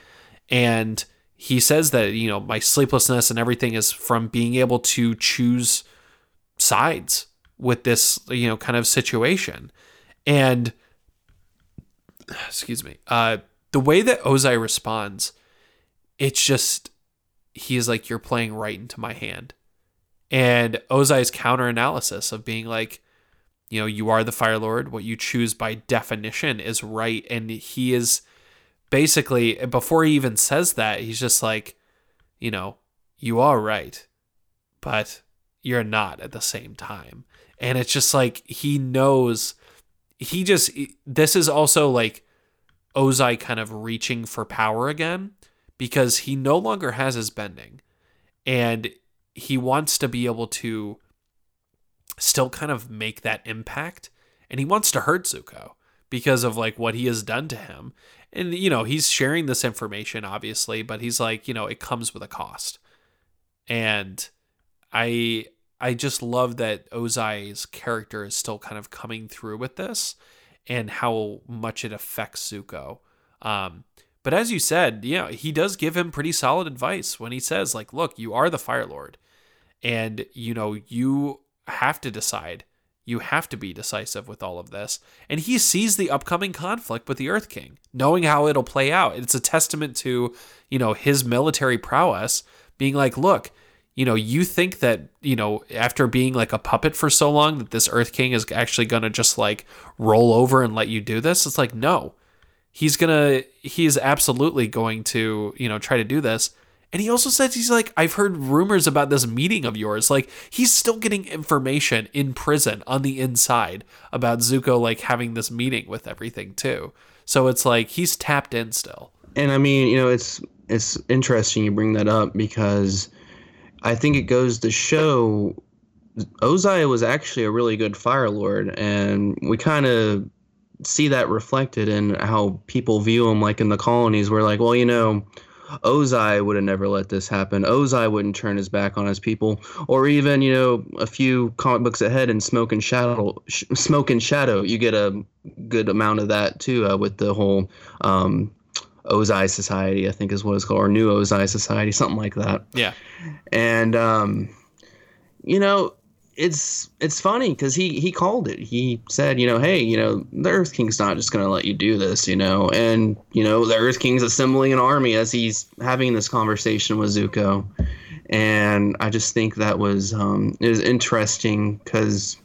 and he says that, you know, my sleeplessness and everything is from being able to choose sides with this, you know, kind of situation. And excuse me, uh, the way that Ozai responds, it's just he is like, You're playing right into my hand. And Ozai's counter analysis of being like, you know, you are the Fire Lord. What you choose by definition is right. And he is basically before he even says that, he's just like, you know, you are right, but you're not at the same time. And it's just like he knows he just this is also like Ozai kind of reaching for power again because he no longer has his bending and he wants to be able to still kind of make that impact and he wants to hurt Zuko because of like what he has done to him. And you know, he's sharing this information obviously, but he's like, you know, it comes with a cost. And I I just love that Ozai's character is still kind of coming through with this and how much it affects Zuko. Um, but as you said, yeah, he does give him pretty solid advice when he says, like, look, you are the Fire Lord. And, you know, you have to decide. You have to be decisive with all of this. And he sees the upcoming conflict with the Earth King, knowing how it'll play out. It's a testament to, you know, his military prowess being like, look, you know, you think that, you know, after being like a puppet for so long, that this Earth King is actually going to just like roll over and let you do this? It's like, no. He's going to he's absolutely going to, you know, try to do this. And he also says, he's like, I've heard rumors about this meeting of yours. Like, he's still getting information in prison on the inside about Zuko, like, having this meeting with everything, too. So it's like, he's tapped in still. And I mean, you know, it's, it's interesting you bring that up because I think it goes to show Ozai was actually a really good Fire Lord, and we kind of see that reflected in how people view him, like in the colonies, where like, well, you know, Ozai would have never let this happen. Ozai wouldn't turn his back on his people, or even you know, a few comic books ahead in Smoke and Shadow, Smoke and Shadow, you get a good amount of that too uh, with the whole um, Ozai Society, I think is what it's called, or New Ozai Society, something like that. Yeah. And um, you know, it's it's funny because he he called it. He said, you know, hey, you know, the Earth King's not just gonna let you do this, you know, and you know, the Earth King's assembling an army as he's having this conversation with Zuko, and I just think that was um, it was interesting because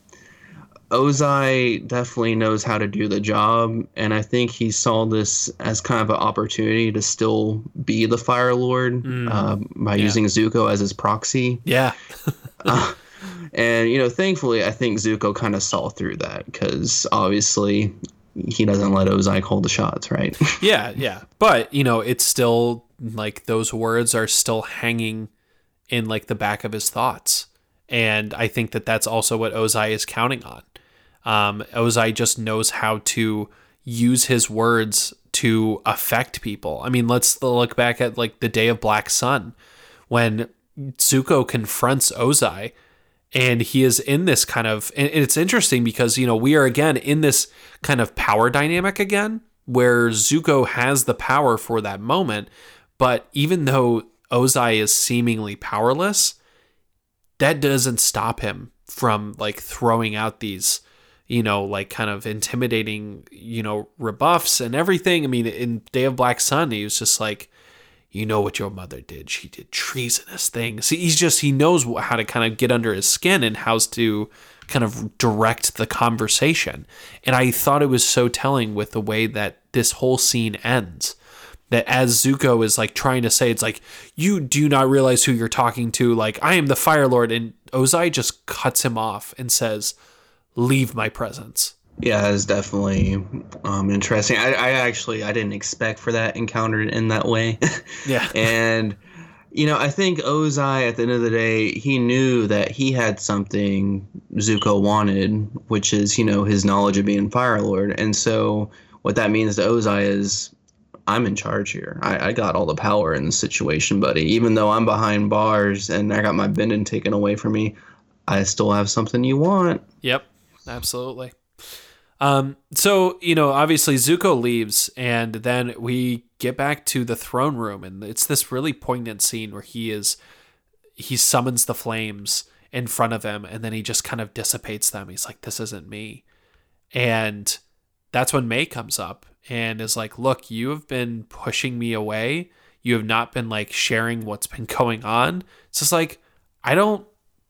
Ozai definitely knows how to do the job, and I think he saw this as kind of an opportunity to still be the Fire Lord mm. uh, by yeah. using Zuko as his proxy. Yeah. uh, and you know, thankfully, I think Zuko kind of saw through that because obviously he doesn't let Ozai call the shots, right? yeah, yeah. But you know, it's still like those words are still hanging in like the back of his thoughts. And I think that that's also what Ozai is counting on um, Ozai just knows how to use his words to affect people. I mean, let's look back at like the day of Black Sun when Zuko confronts Ozai and he is in this kind of and it's interesting because you know we are again in this kind of power dynamic again where Zuko has the power for that moment but even though Ozai is seemingly powerless that doesn't stop him from like throwing out these you know, like kind of intimidating, you know, rebuffs and everything. I mean, in Day of Black Sun, he was just like, you know what your mother did. She did treasonous things. He's just, he knows how to kind of get under his skin and how to kind of direct the conversation. And I thought it was so telling with the way that this whole scene ends. That as Zuko is like trying to say, it's like, you do not realize who you're talking to. Like, I am the Fire Lord. And Ozai just cuts him off and says, leave my presence. Yeah, it's definitely um, interesting. I, I actually I didn't expect for that encounter in that way. yeah, and you know I think Ozai at the end of the day he knew that he had something Zuko wanted, which is you know his knowledge of being Fire Lord, and so what that means to Ozai is I'm in charge here. I, I, got all the power in the situation, buddy. Even though I'm behind bars and I got my bending taken away from me, I still have something you want. Yep absolutely. Um, so you know, obviously Zuko leaves, and then we get back to the throne room, and it's this really poignant scene where he is he summons the flames in front of him, and then he just kind of dissipates them. He's like, "This isn't me," and that's when Mai comes up and is like, "Look, you have been pushing me away. You have not been like sharing what's been going on. It's just like I don't,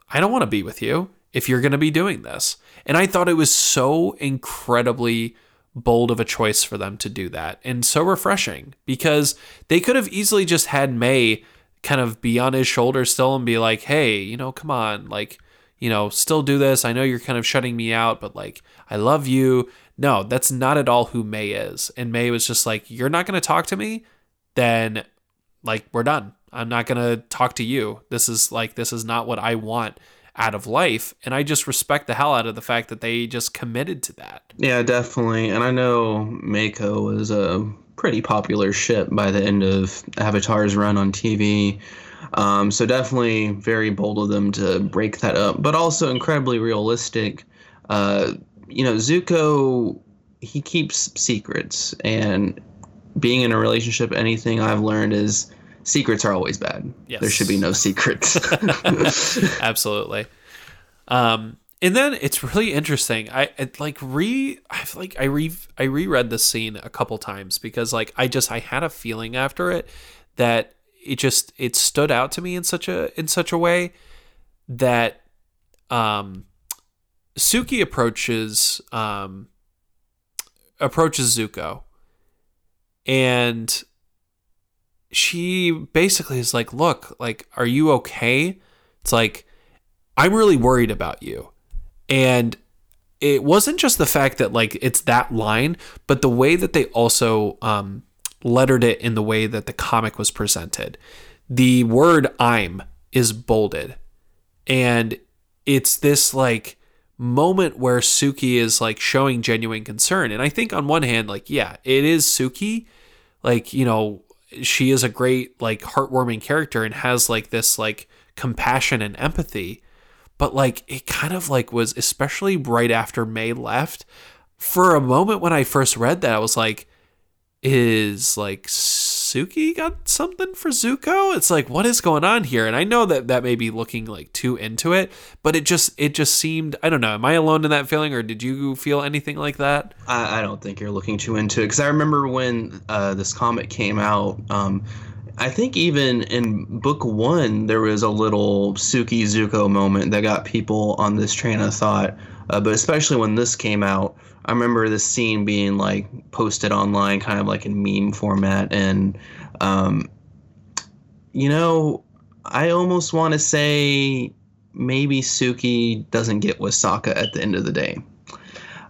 I don't want to be with you if you're going to be doing this." And I thought it was so incredibly bold of a choice for them to do that and so refreshing because they could have easily just had Mai kind of be on his shoulder still and be like, hey, you know, come on, like, you know, still do this. I know you're kind of shutting me out, but like, I love you. No, that's not at all who Mai is. And Mai was just like, you're not going to talk to me, then like, we're done. I'm not going to talk to you. This is like, this is not what I want out of life. And I just respect the hell out of the fact that they just committed to that. Yeah, definitely. And I know Maiko was a pretty popular ship by the end of Avatar's run on TV. Um, so definitely very bold of them to break that up, but also incredibly realistic. Uh, you know, Zuko, he keeps secrets, and being in a relationship, anything I've learned is secrets are always bad. Yes. There should be no secrets. Absolutely. Um, and then it's really interesting. I it, like re I've like I re I reread this scene a couple times because like I just I had a feeling after it that it just it stood out to me in such a in such a way that um Suki approaches um approaches Zuko and she basically is like, "Look, like are you okay?" It's like I'm really worried about you. And it wasn't just the fact that like it's that line, but the way that they also um, lettered it in the way that the comic was presented. The word I'm is bolded. And it's this like moment where Suki is like showing genuine concern. And I think on one hand, like, yeah, it is Suki. Like, you know, she is a great, like, heartwarming character and has like this like compassion and empathy. But like it kind of like was especially right after Mai left. For a moment when I first read that, I was like, is like Suki got something for Zuko? It's like what is going on here? And I know that that may be looking like too into it, but it just it just seemed I don't know. Am I alone in that feeling, or did you feel anything like that? I, I don't think you're looking too into it because I remember when uh, this comic came out. Um, I think even in book one there was a little Suki Zuko moment that got people on this train of thought. Uh, but especially when this came out, I remember this scene being like posted online, kind of like in meme format, and um, you know, I almost want to say maybe Suki doesn't get with Sokka at the end of the day.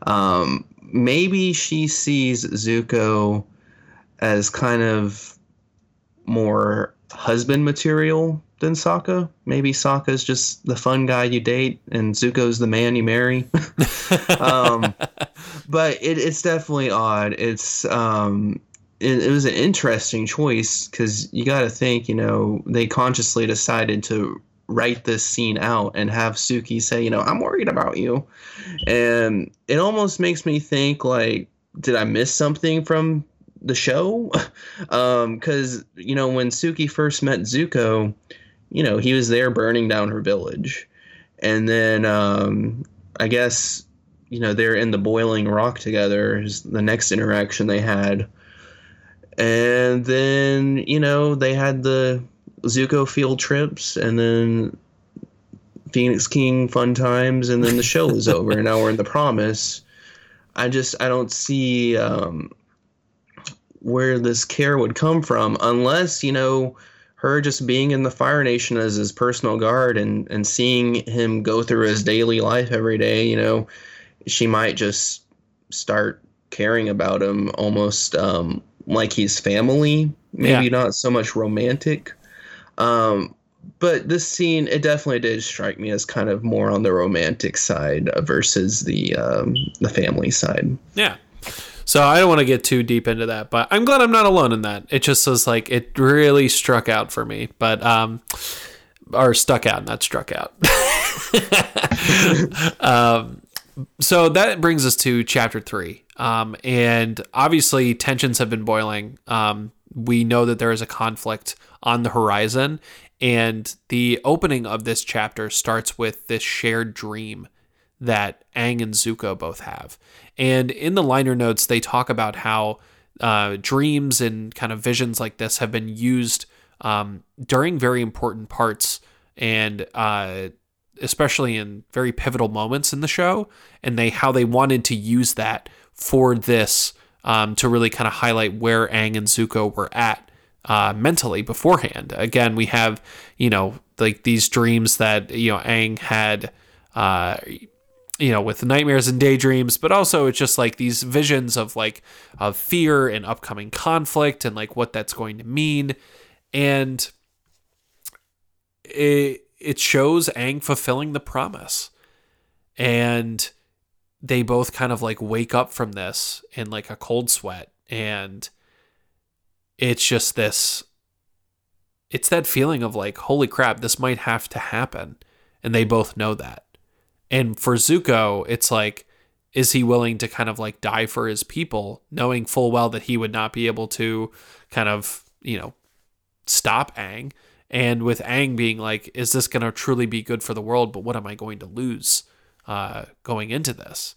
Um, maybe she sees Zuko as kind of more husband material than Sokka. Maybe Sokka's just the fun guy you date, and Zuko's the man you marry. um, but it, it's definitely odd. It's um, it, it was an interesting choice because you got to think, you know, they consciously decided to write this scene out and have Suki say, you know, I'm worried about you, and it almost makes me think like, did I miss something from the show? Because um, you know when Suki first met Zuko, you know he was there burning down her village, and then um, I guess you know they're in the boiling rock together is the next interaction they had, and then you know they had the Zuko field trips, and then Phoenix King fun times, and then the show was over, and now we're in the promise. I just I don't see um, where this care would come from unless you know her just being in the fire nation as his personal guard and and seeing him go through his daily life every day you know she might just start caring about him almost um, like he's family maybe yeah. not so much romantic um, but this scene it definitely did strike me as kind of more on the romantic side versus the um, the family side yeah so I don't want to get too deep into that, but I'm glad I'm not alone in that. It just was like it really struck out for me, but um, or stuck out, not struck out. um, so that brings us to chapter three, um, and obviously tensions have been boiling. Um, we know that there is a conflict on the horizon, and the opening of this chapter starts with this shared dream that Aang and Zuko both have. And in the liner notes, they talk about how uh, dreams and kind of visions like this have been used um, during very important parts and uh, especially in very pivotal moments in the show. And they how they wanted to use that for this um, to really kind of highlight where Aang and Zuko were at uh, mentally beforehand. Again, we have you know like these dreams that you know Aang had uh, you know, with nightmares and daydreams, but also it's just like these visions of like of fear and upcoming conflict and like what that's going to mean. And it it shows Aang fulfilling the promise. And they both kind of like wake up from this in like a cold sweat and it's just this it's that feeling of like holy crap this might have to happen and they both know that and for Zuko, it's like, is he willing to kind of like die for his people, knowing full well that he would not be able to kind of, you know, stop Aang? And with Aang being like, is this going to truly be good for the world? But what am I going to lose uh, going into this?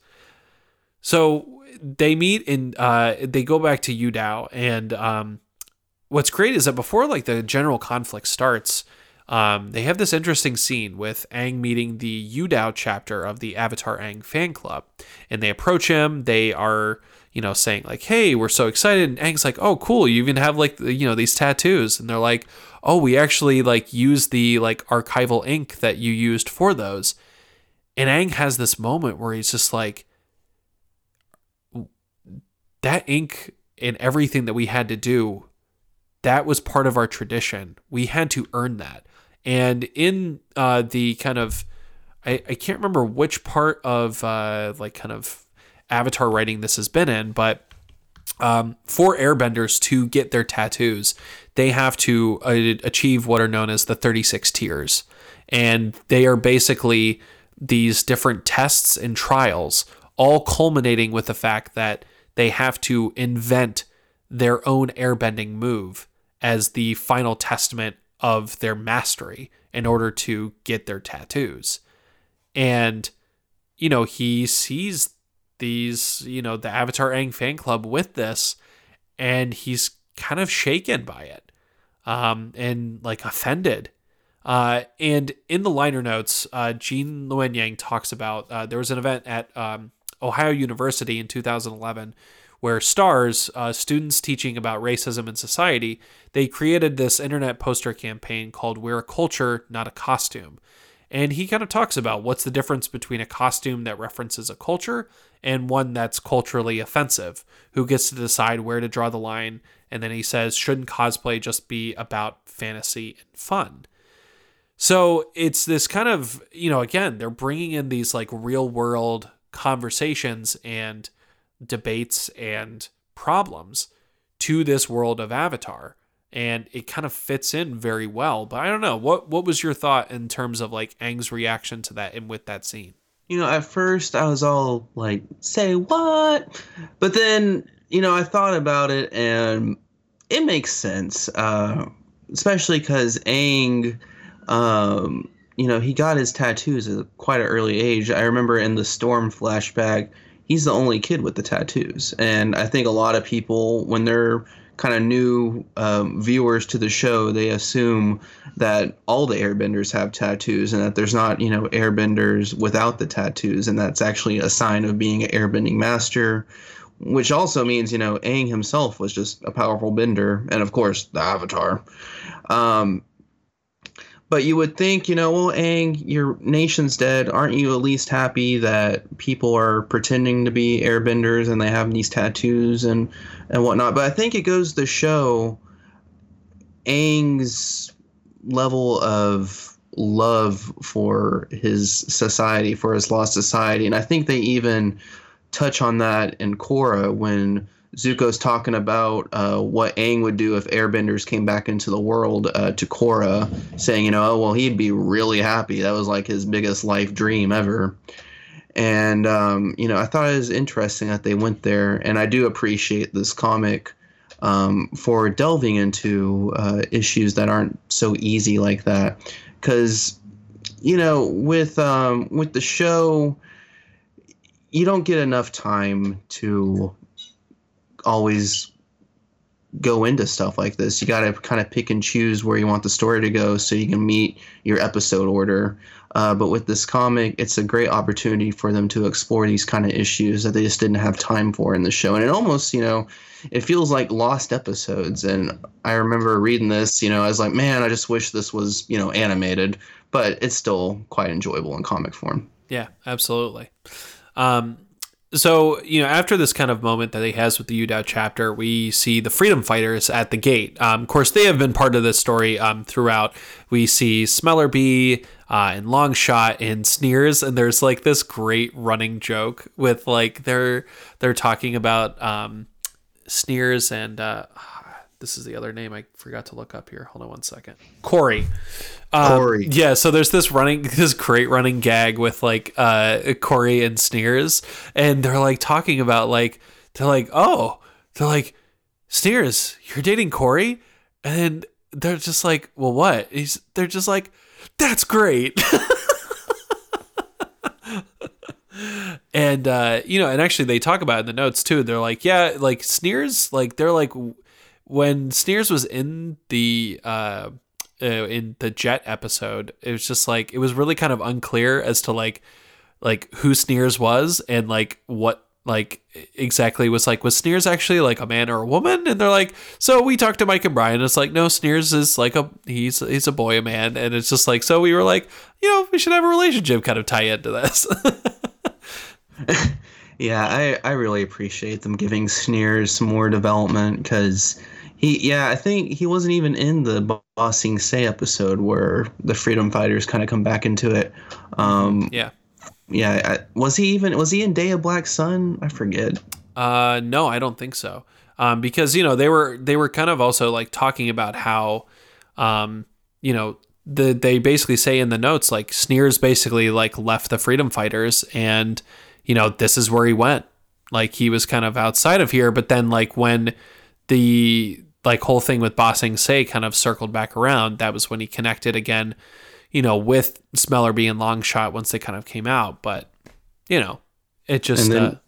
So they meet and uh, they go back to Yu Dao. And um, what's great is that before like the general conflict starts, um, they have this interesting scene with Aang meeting the Yu Dao chapter of the Avatar Aang fan club, and they approach him. They are, you know, saying like, "Hey, we're so excited!" And Aang's like, "Oh, cool! You even have like, you know, these tattoos." And they're like, "Oh, we actually like use the like archival ink that you used for those." And Aang has this moment where he's just like, "That ink and everything that we had to do." That was part of our tradition. We had to earn that and in uh, the kind of, I, I can't remember which part of uh, like kind of avatar writing this has been in, but um, for airbenders to get their tattoos, they have to uh, achieve what are known as the 36 tiers. And they are basically these different tests and trials, all culminating with the fact that they have to invent their own airbending move as the final testament of their mastery in order to get their tattoos. And, you know, he sees these, you know, the Avatar Aang fan club with this, and he's kind of shaken by it um, and like offended. Uh, and in the liner notes, uh, Gene Luen Yang talks about uh, there was an event at um, Ohio University in 2011 where stars, uh, students teaching about racism in society, they created this internet poster campaign called We're a Culture, Not a Costume. And he kind of talks about what's the difference between a costume that references a culture and one that's culturally offensive. Who gets to decide where to draw the line? And then he says, shouldn't cosplay just be about fantasy and fun? So it's this kind of, you know, again, they're bringing in these like real world conversations and debates and problems to this world of Avatar. And it kind of fits in very well. But I don't know. What what was your thought in terms of like Aang's reaction to that and with that scene? You know, at first I was all like, say what? But then, you know, I thought about it and it makes sense. Uh, especially because Ang. um, you know, he got his tattoos at quite an early age. I remember in the Storm flashback, he's the only kid with the tattoos. And I think a lot of people, when they're kind of new um, viewers to the show, they assume that all the airbenders have tattoos and that there's not, you know, airbenders without the tattoos. And that's actually a sign of being an airbending master. Which also means, you know, Aang himself was just a powerful bender, and of course, the Avatar. Um, but you would think, you know, well, Aang, your nation's dead. Aren't you at least happy that people are pretending to be airbenders and they have these tattoos and, and whatnot? But I think it goes to show Aang's level of love for his society, for his lost society. And I think they even touch on that in Korra when Zuko's talking about uh, what Aang would do if airbenders came back into the world uh, to Korra, saying, you know, oh, well, he'd be really happy. That was like his biggest life dream ever. And, um, you know, I thought it was interesting that they went there. And I do appreciate this comic um, for delving into uh, issues that aren't so easy like that. Because, you know, with, um, with the show, you don't get enough time to always go into stuff like this. You got to kind of pick and choose where you want the story to go so you can meet your episode order. Uh, but with this comic, it's a great opportunity for them to explore these kind of issues that they just didn't have time for in the show. And it almost, you know, it feels like lost episodes. And I remember reading this, you know, I was like, man, I just wish this was, you know, animated, but it's still quite enjoyable in comic form. Yeah, absolutely. Um, so you know, after this kind of moment that he has with the Yu Dao chapter, we see the freedom fighters at the gate. Um, of course, they have been part of this story um, throughout. We see Smellerbee uh, and Longshot and Sneers, and there's like this great running joke with like they're they're talking about um, Sneers and uh, this is the other name I forgot to look up here. Hold on one second. Kori. Um, Kori. Yeah, so there's this running, this great running gag with like uh, Kori and Sneers, and they're like talking about like they're like, oh, they're like, Sneers, you're dating Kori, and they're just like, well, what? He's they're just like, that's great. and uh, you know, and actually they talk about it in the notes too. They're like, yeah, like Sneers, like they're like when Sneers was in the uh, uh, in the Jet episode, it was just like it was really kind of unclear as to like like who Sneers was and like what like exactly was like was Sneers actually like a man or a woman? And they're like, so we talked to Mike and Brian. It's like no, Sneers is like a he's he's a boy, a man, and it's just like so we were like, you know, we should have a relationship kind of tie into this. yeah, I I really appreciate them giving Sneers more development because he yeah I think he wasn't even in the Ba Sing Se episode where the Freedom Fighters kind of come back into it. Um, yeah. Yeah, I, was he even was he in Day of Black Sun? I forget. Uh, no, I don't think so. Um, because you know they were they were kind of also like talking about how, um, you know, the they basically say in the notes like Sneers basically like left the Freedom Fighters and you know this is where he went. Like he was kind of outside of here, but then like when the like whole thing with Ba Sing Se kind of circled back around, that was when he connected again you know, with Smellerbee and Longshot once they kind of came out. But, you know, it just. And then, uh,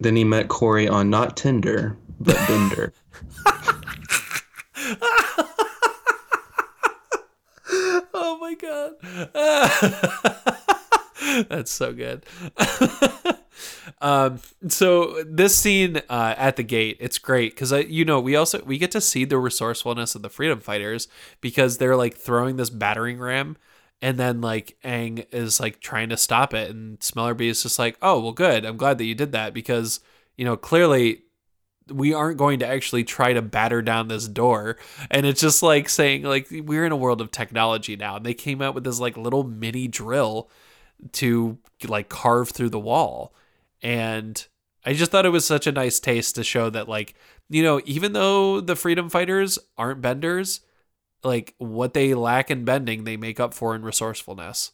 then he met Kori on not Tinder, but Binder. oh my God. That's so good. um, so this scene uh, at the gate, it's great because you know we also we get to see the resourcefulness of the freedom fighters because they're like throwing this battering ram and then like Aang is like trying to stop it, and Smellerbee is just like, "Oh, well, good. I'm glad that you did that because you know clearly we aren't going to actually try to batter down this door." And it's just like saying like we're in a world of technology now, and they came out with this like little mini drill to like carve through the wall, and I just thought it was such a nice taste to show that like you know even though the freedom fighters aren't benders like what they lack in bending, they make up for in resourcefulness.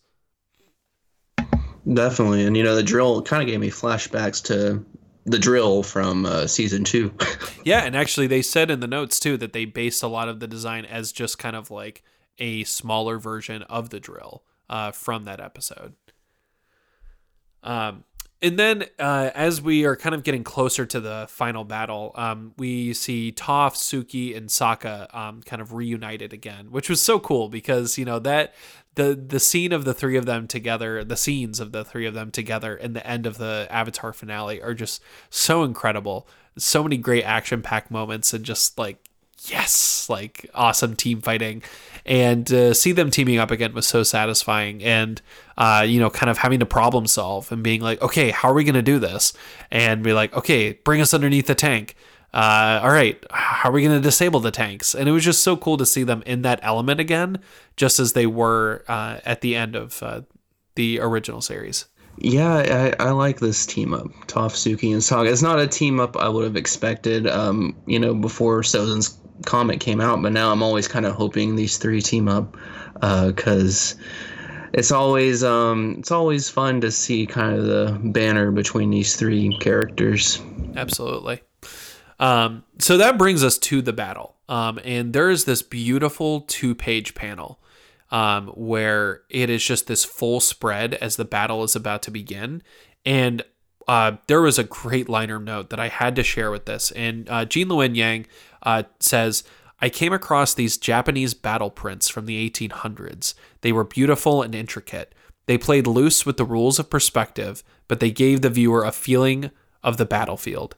Definitely, and you know the drill kind of gave me flashbacks to the drill from uh, season two. yeah, and actually they said in the notes too that they based a lot of the design as just kind of like a smaller version of the drill uh, from that episode. Um, and then uh, as we are kind of getting closer to the final battle, um, we see Toph, Suki, and Sokka um, kind of reunited again, which was so cool because you know that the the scene of the three of them together, the scenes of the three of them together in the end of the Avatar finale are just so incredible. So many great action packed moments and just like yes, like awesome team fighting. And uh, see them teaming up again was so satisfying. And, uh, you know, kind of having to problem solve and being like, okay, how are we going to do this? And be like, okay, bring us underneath the tank. Uh, all right, how are we going to disable the tanks? And it was just so cool to see them in that element again, just as they were uh, at the end of uh, the original series. Yeah, I, I, like this team up, Toph, Suki, and Sokka. It's not a team up I would have expected, um, you know, before Sozin's comic came out, but now I'm always kind of hoping these three team up because uh, it's always um, it's always fun to see kind of the banner between these three characters. Absolutely. Um, so that brings us to the battle, um, and there is this beautiful two-page panel um, where it is just this full spread as the battle is about to begin, and uh, there was a great liner note that I had to share with this. And uh, Gene Luen Yang uh, says, I came across these Japanese battle prints from the 1800s. They were beautiful and intricate. They played loose with the rules of perspective, but they gave the viewer a feeling of the battlefield.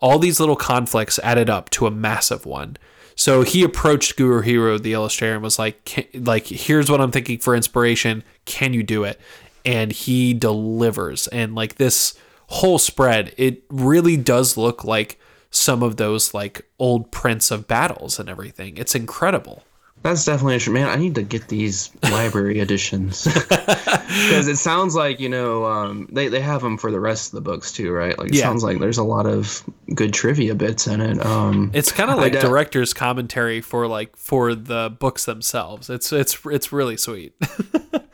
All these little conflicts added up to a massive one. So he approached Gurihiru, the illustrator, and was like, "Like, here's what I'm thinking for inspiration. Can you do it?" and he delivers. And like this whole spread, it really does look like some of those like old prints of battles and everything. It's incredible. That's definitely a man. I need to get these library editions because it sounds like you know um, they they have them for the rest of the books too, right? Like it yeah. sounds like there's a lot of good trivia bits in it. Um, it's kind of like de- director's commentary for like for the books themselves. It's it's it's really sweet.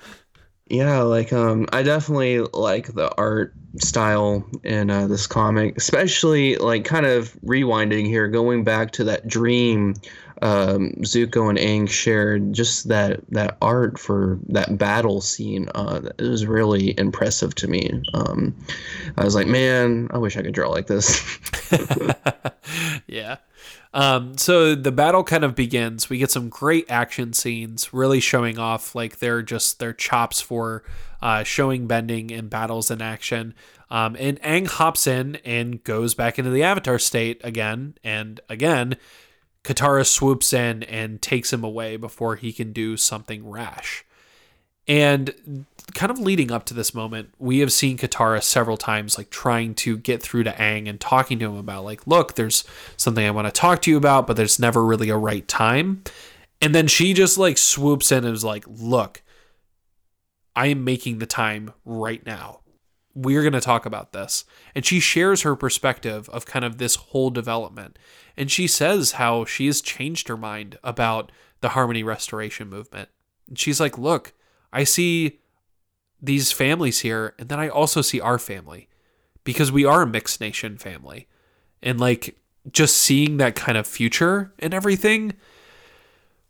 yeah, like um, I definitely like the art style in uh, this comic, especially like kind of rewinding here, going back to that dream um, Zuko and Aang shared just that that art for that battle scene. Uh, it was really impressive to me. Um, I was like, man, I wish I could draw like this. yeah. Um, so the battle kind of begins. We get some great action scenes, really showing off like they're just their chops for uh, showing bending and battles in action. Um, and Aang hops in and goes back into the Avatar state again and again Katara swoops in and takes him away before he can do something rash. And kind of leading up to this moment, we have seen Katara several times, like trying to get through to Aang and talking to him about, like, look, there's something I want to talk to you about, but there's never really a right time. And then she just like swoops in and is like, look, I am making the time right now. We're going to talk about this. And she shares her perspective of kind of this whole development. And she says how she has changed her mind about the harmony restoration movement. And she's like, look, I see these families here, and then I also see our family because we are a mixed nation family. And like just seeing that kind of future and everything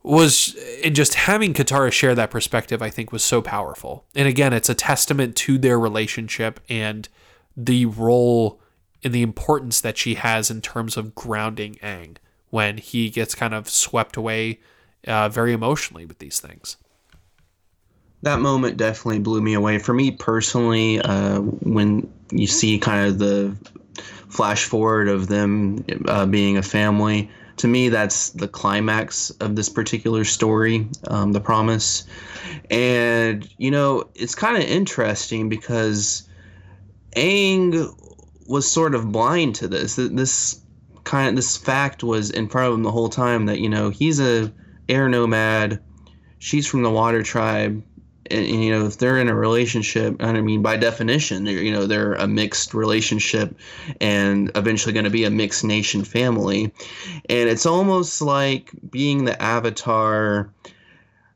was and just having Katara share that perspective I think was so powerful. And again, it's a testament to their relationship and the role and the importance that she has in terms of grounding Aang when he gets kind of swept away uh, very emotionally with these things. That moment definitely blew me away. For me personally, uh, when you see kind of the flash forward of them uh, being a family, to me, that's the climax of this particular story, um, The Promise. And, you know, it's kind of interesting because Aang was sort of blind to this. This kind of this fact was in front of him the whole time that you know he's a air nomad, she's from the water tribe, and, you know if they're in a relationship, and I mean by definition, you know they're a mixed relationship, and eventually going to be a mixed nation family, and it's almost like being the avatar.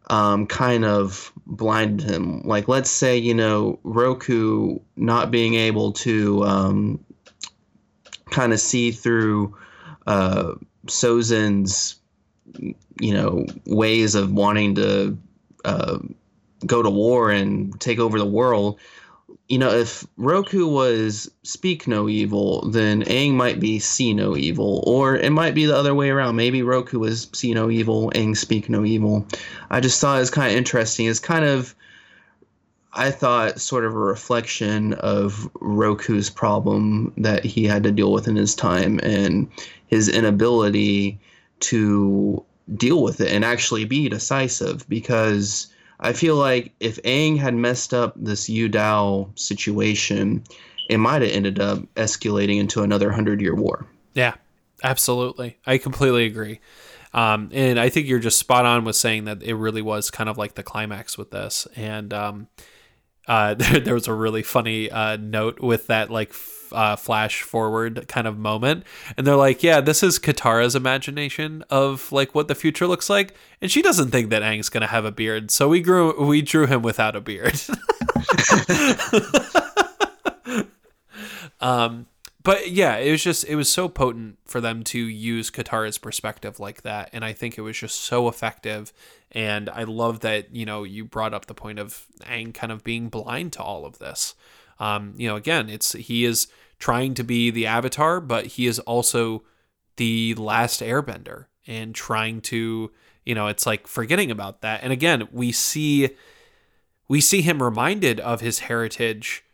Um, kind of blinded him. Like, let's say, you know, Roku not being able to um, kind of see through uh, Sozin's, you know, ways of wanting to uh, go to war and take over the world. You know, if Roku was speak no evil, then Aang might be see no evil, or it might be the other way around. Maybe Roku was see no evil, Aang speak no evil. I just thought it was kind of interesting. It's kind of I thought sort of a reflection of Roku's problem that he had to deal with in his time and his inability to deal with it and actually be decisive because I feel like if Aang had messed up this Yu Dao situation, it might have ended up escalating into another hundred year war. Yeah, absolutely. I completely agree. Um, and I think you're just spot on with saying that it really was kind of like the climax with this. And, um, uh, there, there, was a really funny uh, note with that like f- uh, flash forward kind of moment, and they're like, "Yeah, this is Katara's imagination of like what the future looks like," and she doesn't think that Aang's gonna have a beard, so we grew we drew him without a beard. um, but yeah, it was just it was so potent for them to use Katara's perspective like that, and I think it was just so effective. And I love that you know you brought up the point of Aang kind of being blind to all of this. Um, you know, again, it's he is trying to be the Avatar, but he is also the last Airbender and trying to you know it's like forgetting about that. And again, we see we see him reminded of his heritage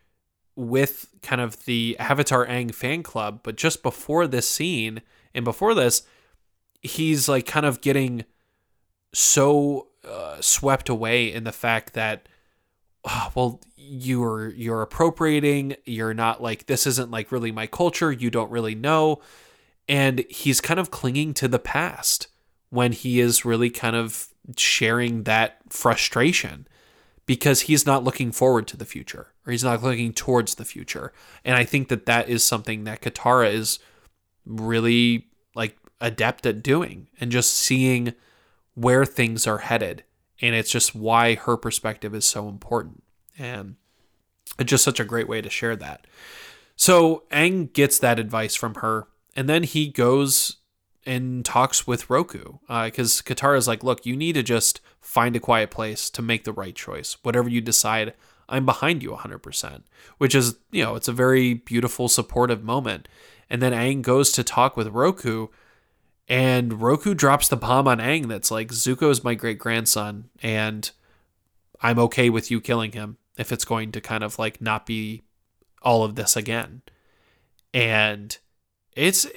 with kind of the Avatar Aang fan club, but just before this scene and before this, he's like kind of getting so uh, swept away in the fact that oh, well, you're you're appropriating. You're not like this isn't like really my culture. You don't really know, and he's kind of clinging to the past when he is really kind of sharing that frustration because he's not looking forward to the future or he's not looking towards the future. And I think that that is something that Katara is really like adept at doing and just seeing where things are headed. And it's just why her perspective is so important. And it's just such a great way to share that. So Aang gets that advice from her, and then he goes and talks with Roku because uh, Katara is like, look, you need to just find a quiet place to make the right choice. Whatever you decide, I'm behind you 100%, which is, you know, it's a very beautiful, supportive moment. And then Aang goes to talk with Roku, and Roku drops the bomb on Aang that's like, Zuko is my great grandson, and I'm okay with you killing him if it's going to kind of like not be all of this again. And it's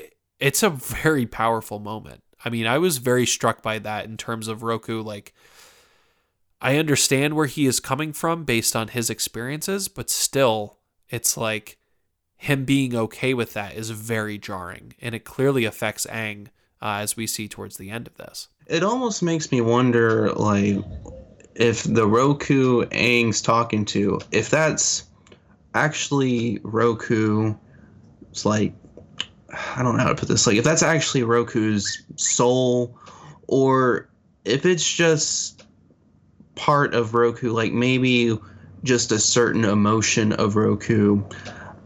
it's a very powerful moment. I mean, I was very struck by that in terms of Roku. Like, I understand where he is coming from based on his experiences, but still, it's like him being okay with that is very jarring. And it clearly affects Aang uh, as we see towards the end of this. It almost makes me wonder, like, if the Roku Aang's talking to, if that's actually Roku, it's like I don't know how to put this. Like, if that's actually Roku's soul, or if it's just part of Roku, like maybe just a certain emotion of Roku.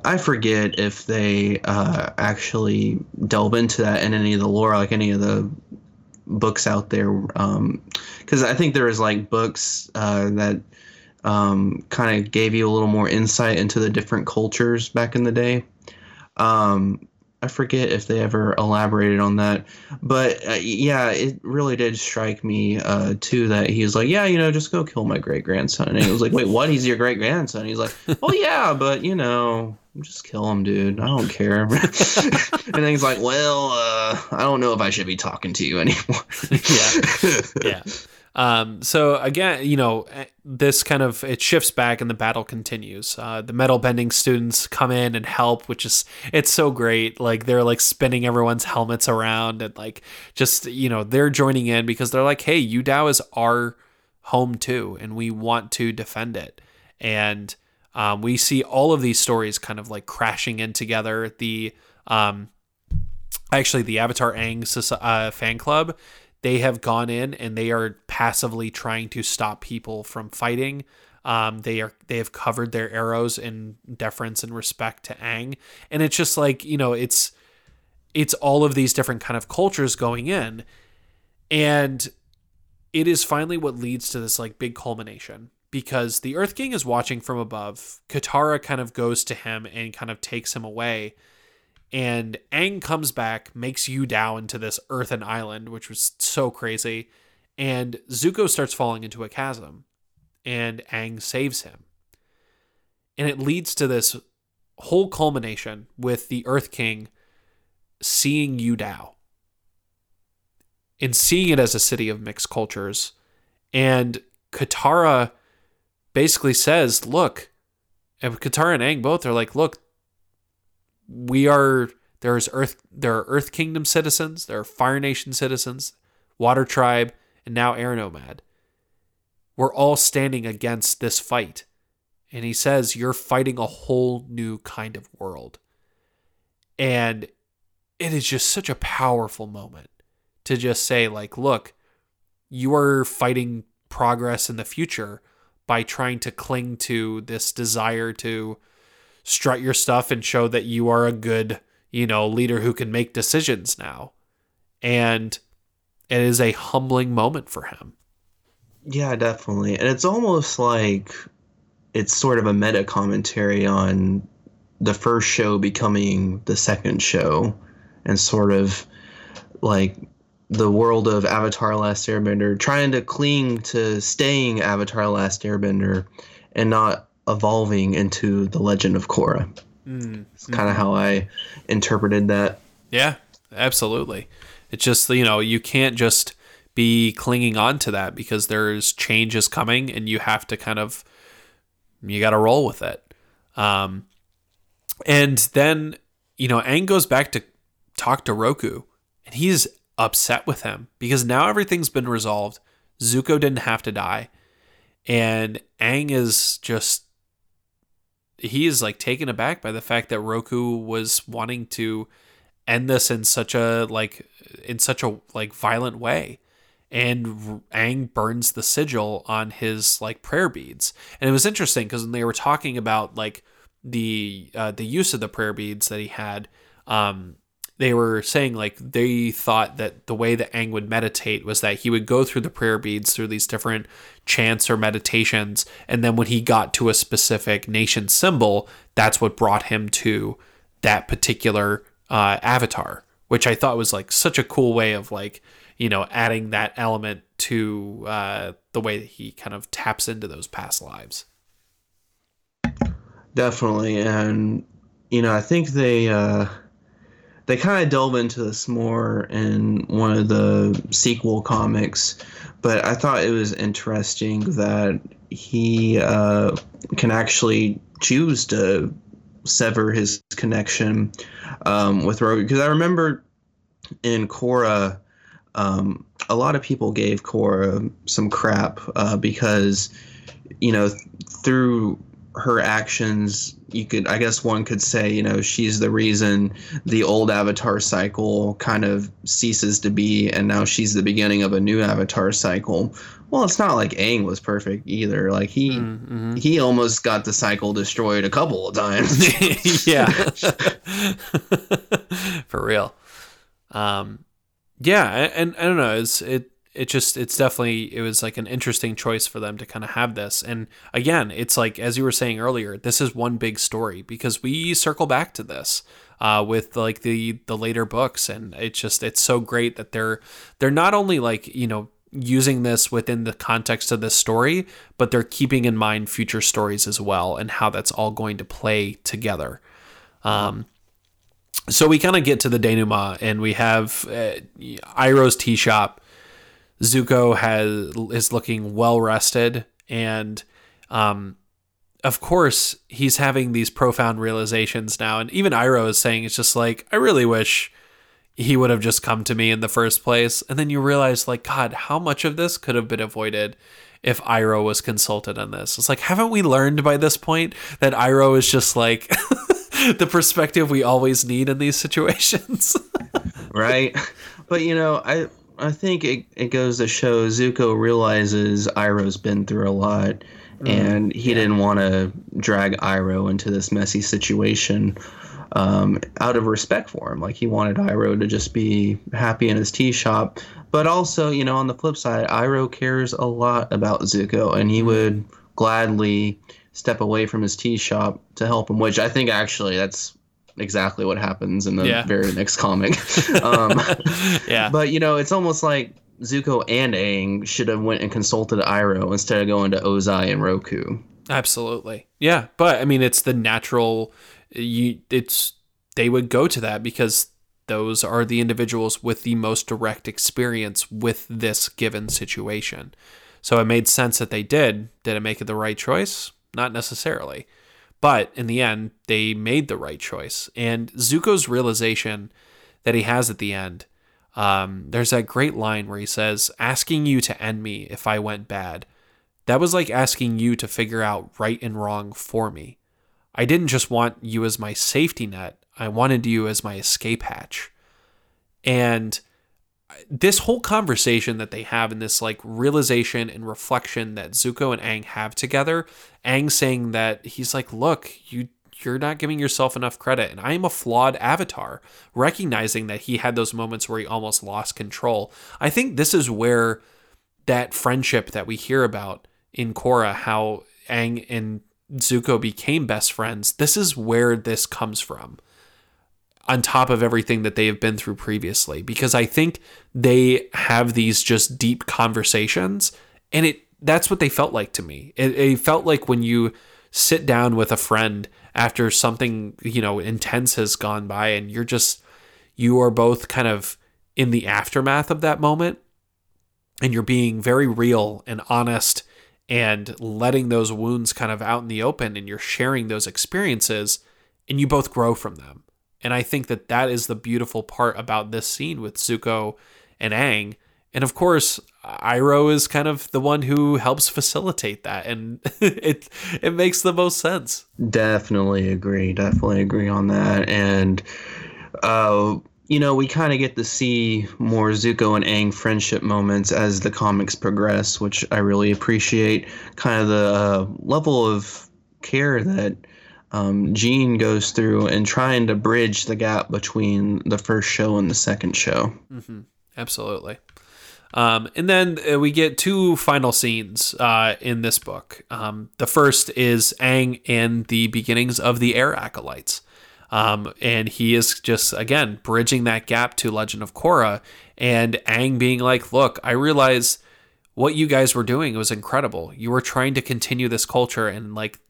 I forget if they uh, actually delve into that in any of the lore, like any of the books out there. Because um, I think there is like books uh, that um, kind of gave you a little more insight into the different cultures back in the day. Um, I forget if they ever elaborated on that, but uh, yeah, it really did strike me uh, too that he was like, yeah, you know, just go kill my great grandson, and he was like, wait, what? He's your great grandson? He's like, oh yeah, but you know, just kill him, dude. I don't care. and then he's like, well, uh, I don't know if I should be talking to you anymore. yeah, yeah. Um, so again, you know, eh, this kind of it shifts back and the battle continues. Uh, the metal bending students come in and help, which is it's so great. Like they're like spinning everyone's helmets around and like just you know they're joining in because they're like, hey, Yu Dao is our home too, and we want to defend it. And um, we see all of these stories kind of like crashing in together. The um, actually the Avatar Aang uh, fan club they have gone in and they are passively trying to stop people from fighting. Um, they are they have covered their arrows in deference and respect to Aang, and it's just like you know it's it's all of these different kind of cultures going in, and it is finally what leads to this like big culmination because the Earth King is watching from above. Katara kind of goes to him and kind of takes him away, and Aang comes back, makes Yu Dao into this earthen island, which was so crazy. And Zuko starts falling into a chasm, and Aang saves him. And it leads to this whole culmination with the Earth King seeing Yu Dao and seeing it as a city of mixed cultures. And Katara basically says, Look, and Katara and Aang both are like, Look, we are there's earth there are earth kingdom citizens there are fire nation citizens water tribe and now air nomad. We're all standing against this fight. And he says you're fighting a whole new kind of world. And it is just such a powerful moment to just say like look you are fighting progress in the future by trying to cling to this desire to strut your stuff and show that you are a good, you know, leader who can make decisions now. And it is a humbling moment for him. Yeah, definitely. And it's almost like it's sort of a meta commentary on the first show becoming the second show and sort of like the world of Avatar Last Airbender trying to cling to staying Avatar Last Airbender and not evolving into the legend of Korra. Mm, it's kind of how I interpreted that. Yeah, absolutely. It's just, you know, you can't just be clinging on to that because there's changes coming and you have to kind of you got to roll with it. Um, and then, you know, Aang goes back to talk to Roku and he's upset with him because now everything's been resolved. Zuko didn't have to die. And Aang is just he is like taken aback by the fact that Roku was wanting to end this in such a like in such a like violent way and Aang burns the sigil on his like prayer beads. And it was interesting because when they were talking about like the uh, the use of the prayer beads that he had, um, they were saying like they thought that the way that Aang would meditate was that he would go through the prayer beads through these different chants or meditations, and then when he got to a specific nation symbol, that's what brought him to that particular uh, avatar, which I thought was like such a cool way of like you know adding that element to uh, the way that he kind of taps into those past lives. Definitely, and you know I think they. Uh they kind of delve into this more in one of the sequel comics, but I thought it was interesting that he uh, can actually choose to sever his connection um, with Roku. Because I remember in Korra, um, a lot of people gave Korra some crap uh, because, you know, through her actions you could i guess one could say you know she's the reason the old avatar cycle kind of ceases to be and now she's the beginning of a new avatar cycle. Well it's not like Aang was perfect either. Like he mm-hmm. he almost got the cycle destroyed a couple of times. Yeah. For real. Um yeah and I, I don't know it's it it just it's definitely it was like an interesting choice for them to kind of have this. And again it's like as you were saying earlier this is one big story because we circle back to this uh, with like the the later books. And it's just it's so great that they're they're not only like you know using this within the context of this story but they're keeping in mind future stories as well and how that's all going to play together. Um, so we kind of get to the denouement and we have uh, Iroh's tea shop Zuko has is looking well rested, and um, of course he's having these profound realizations now. And even Iroh is saying it's just like I really wish he would have just come to me in the first place. And then you realize, like, God, how much of this could have been avoided if Iroh was consulted on this? It's like, haven't we learned by this point that Iroh is just like the perspective we always need in these situations? right. But you know, I I think it, it goes to show Zuko realizes Iroh's been through a lot mm, and he yeah. didn't want to drag Iroh into this messy situation um, out of respect for him. Like he wanted Iroh to just be happy in his tea shop. But also, you know, on the flip side, Iroh cares a lot about Zuko and he would gladly step away from his tea shop to help him, which I think actually that's exactly what happens in the yeah. very next comic. um, yeah. But you know, it's almost like Zuko and Aang should have went and consulted Iroh instead of going to Ozai and Roku. Absolutely. Yeah, but I mean, it's the natural. You, it's they would go to that because those are the individuals with the most direct experience with this given situation. So it made sense that they did. Did it make it the right choice? Not necessarily. But in the end, they made the right choice. And Zuko's realization that he has at the end, um, there's that great line where he says, Asking you to end me if I went bad. That was like asking you to figure out right and wrong for me. I didn't just want you as my safety net, I wanted you as my escape hatch. And this whole conversation that they have and this like realization and reflection that Zuko and Aang have together, Aang saying that he's like, look, you you're not giving yourself enough credit and I am a flawed avatar, recognizing that he had those moments where he almost lost control. I think this is where that friendship that we hear about in Korra, how Aang and Zuko became best friends, this is where this comes from on top of everything that they have been through previously because I think they have these just deep conversations and it that's what they felt like to me. It, it felt like when you sit down with a friend after something, you know, intense has gone by and you're just you are both kind of in the aftermath of that moment and you're being very real and honest and letting those wounds kind of out in the open and you're sharing those experiences and you both grow from them. And I think that that is the beautiful part about this scene with Zuko and Aang. And of course, Iroh is kind of the one who helps facilitate that, and it it makes the most sense. Definitely agree. Definitely agree on that. And uh, you know, we kind of get to see more Zuko and Aang friendship moments as the comics progress, which I really appreciate. Kind of the uh, level of care that um, Gene goes through and trying to bridge the gap between the first show and the second show. Mm-hmm. Absolutely. Um, and then uh, we get two final scenes uh, in this book. Um, the first is Aang and the beginnings of the Air Acolytes. Um, and he is just again bridging that gap to Legend of Korra, and Aang being like, "Look, I realize what you guys were doing was incredible. You were trying to continue this culture, and like,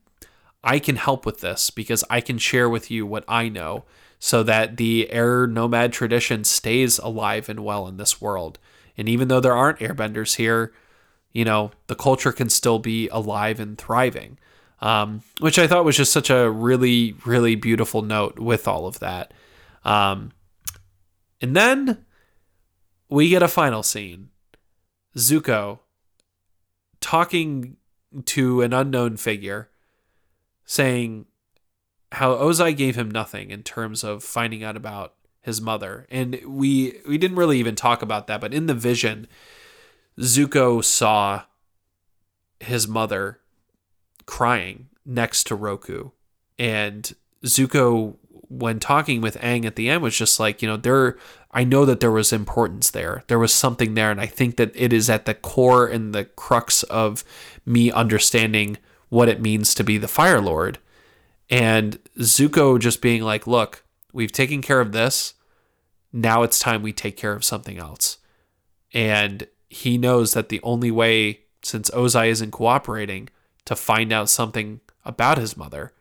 I can help with this because I can share with you what I know, so that the air nomad tradition stays alive and well in this world. And even though there aren't airbenders here, you know, the culture can still be alive and thriving." um, which I thought was just such a really, really beautiful note with all of that. Um, and then we get a final scene Zuko talking to an unknown figure, saying how Ozai gave him nothing in terms of finding out about his mother. And we we didn't really even talk about that, but in the vision, Zuko saw his mother crying next to Roku. And Zuko, when talking with Aang at the end, was just like, you know, there, I know that there was importance there. There was something there. And I think that it is at the core and the crux of me understanding what it means to be the Fire Lord. And Zuko just being like, look, we've taken care of this. Now it's time we take care of something else. And he knows that the only way, since Ozai isn't cooperating, to find out something about his mother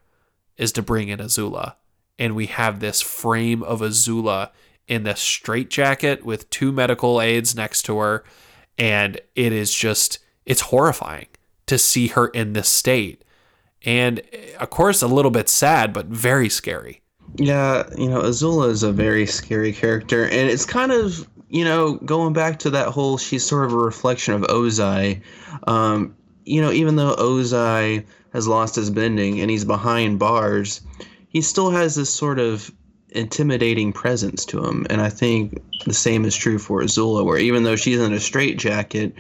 is to bring in Azula. And we have this frame of Azula in this straitjacket with two medical aides next to her. And it is just, it's horrifying to see her in this state. And eh, of course, a little bit sad, but very scary. Yeah, you know, Azula is a very scary character. And it's kind of, you know, going back to that whole, she's sort of a reflection of Ozai. Um, you know, even though Ozai has lost his bending and he's behind bars, he still has this sort of intimidating presence to him. And I think the same is true for Azula, where even though she's in a straitjacket,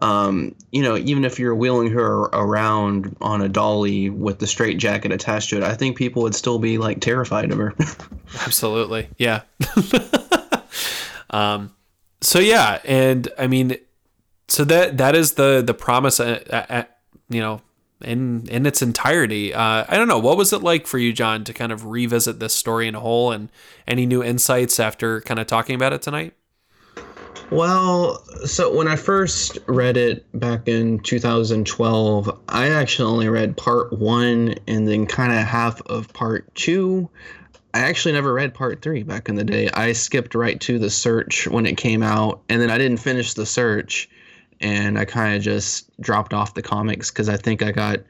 um, you know, even if you're wheeling her around on a dolly with the straitjacket attached to it, I think people would still be like terrified of her. Absolutely. Yeah. um, so yeah, and I mean, so that that is the the promise. Uh, uh, uh, you know, in in its entirety. Uh, I don't know what was it like for you, Jon, to kind of revisit this story in a whole, and any new insights after kind of talking about it tonight. Well, so when I first read it back in 2012, I actually only read part one and then kind of half of part two. I actually never read part three back in the day. I skipped right to the search when it came out, and then I didn't finish the search and I kind of just dropped off the comics because I think I got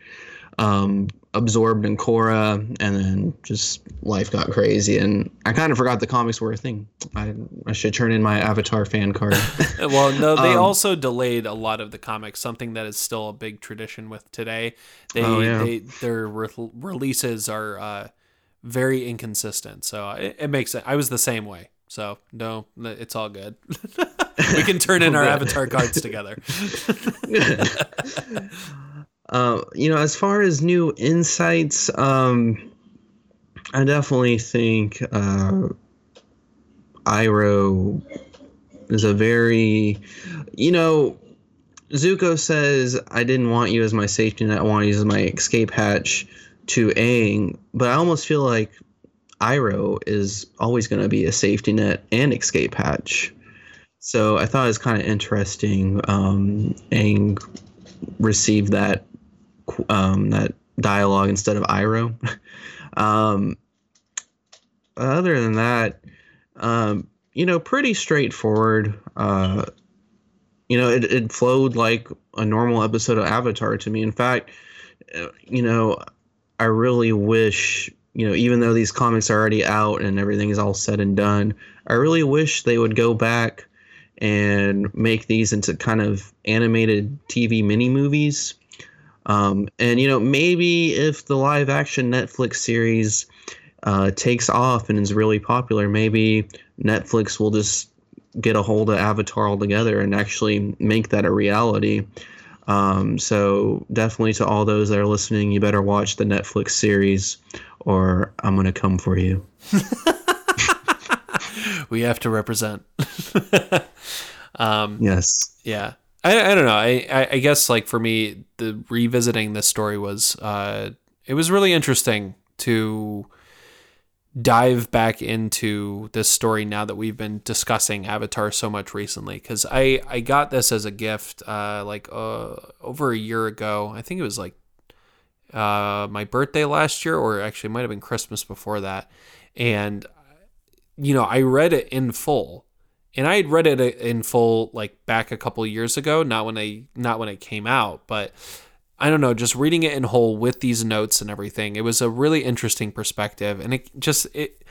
um, absorbed in Korra, and then just life got crazy, and I kind of forgot the comics were a thing. I, I should turn in my Avatar fan card. well, no, they um, also delayed a lot of the comics, something that is still a big tradition with today. They, oh, yeah. they their re- releases are uh, very inconsistent, so it, it makes it. I was the same way. So no, it's all good. we can turn in our avatar cards together. Uh, you know, as far as new insights, um, I definitely think uh, Iroh is a very, you know, Zuko says, I didn't want you as my safety net, I want you as my escape hatch to Aang, but I almost feel like Iroh is always going to be a safety net and escape hatch. So I thought it was kind of interesting. Um, Aang received that um, that dialogue instead of Iroh. um, other than that, um, you know, pretty straightforward. Uh, you know, it, it flowed like a normal episode of Avatar to me. In fact, uh, you know, I really wish, you know, even though these comics are already out and everything is all said and done, I really wish they would go back and make these into kind of animated TV mini movies. Um, and, you know, maybe if the live action Netflix series uh, takes off and is really popular, maybe Netflix will just get a hold of Avatar altogether and actually make that a reality. Um, so definitely to all those that are listening, you better watch the Netflix series, or I'm gonna come for you. we have to represent. um, yes. Yeah. I, I don't know. I, I, guess like for me, the revisiting this story was uh, it was really interesting to dive back into this story now that we've been discussing Avatar so much recently because I I got this as a gift uh, like uh, over a year ago. I think it was like uh, my birthday last year, or actually might have been Christmas before that. And you know, I read it in full, and I had read it in full like back a couple years ago, not when I not when it came out, but I don't know, just reading it in whole with these notes and everything, it was a really interesting perspective. And it just, it,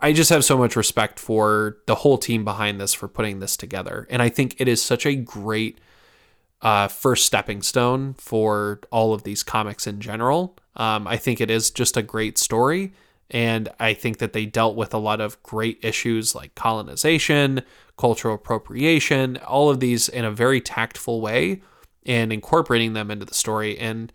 I just have so much respect for the whole team behind this for putting this together. And I think it is such a great uh, first stepping stone for all of these comics in general. Um, I think it is just a great story. And I think that they dealt with a lot of great issues like colonization, cultural appropriation, all of these in a very tactful way and incorporating them into the story. And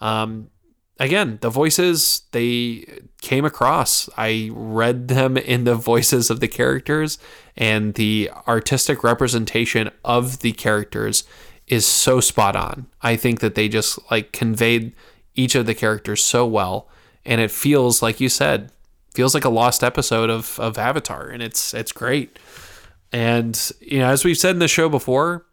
um, again, the voices they came across. I read them in the voices of the characters, and the artistic representation of the characters is so spot on. I think that they just like conveyed each of the characters so well, and it feels like you said, feels like a lost episode of of Avatar, and it's it's great. And you know, as we've said in the show before,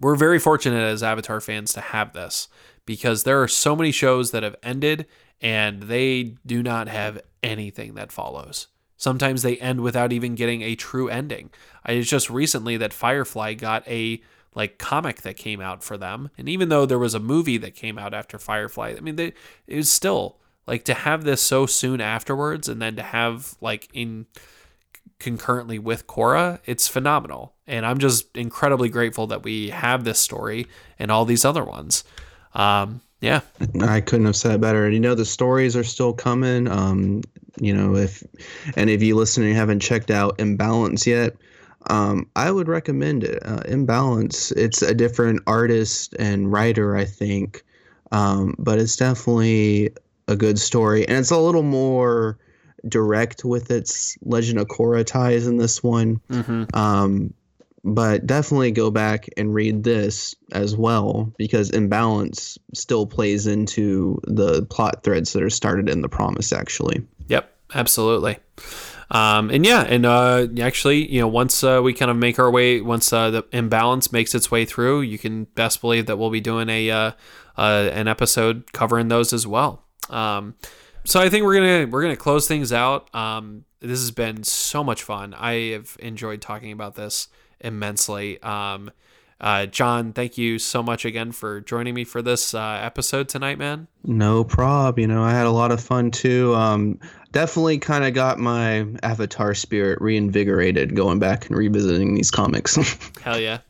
we're very fortunate as Avatar fans to have this because there are so many shows that have ended and they do not have anything that follows. Sometimes they end without even getting a true ending. It's just recently that Firefly got a like comic that came out for them, and even though there was a movie that came out after Firefly, I mean, they, it was still like to have this so soon afterwards, and then to have like in concurrently with Korra, it's phenomenal. And I'm just incredibly grateful that we have this story and all these other ones. Um, yeah. I couldn't have said it better. And you know, the stories are still coming. Um, you know, if any of you listening haven't checked out Imbalance yet, um, I would recommend it. Uh, Imbalance, it's a different artist and writer, I think. Um, but it's definitely a good story. And it's a little more direct with its Legend of Korra ties in this one. Mm-hmm. Um, but definitely go back and read this as well because imbalance still plays into the plot threads that are started in the promise actually yep absolutely um, and yeah and uh, actually you know once uh, we kind of make our way once uh, the imbalance makes its way through you can best believe that we'll be doing a uh, uh, an episode covering those as well um, so I think we're gonna we're gonna close things out. Um, this has been so much fun. I have enjoyed talking about this immensely. Um, uh, Jon, thank you so much again for joining me for this uh, episode tonight, man. No prob. You know, I had a lot of fun too. Um, definitely kind of got my Avatar spirit reinvigorated going back and revisiting these comics. Hell yeah.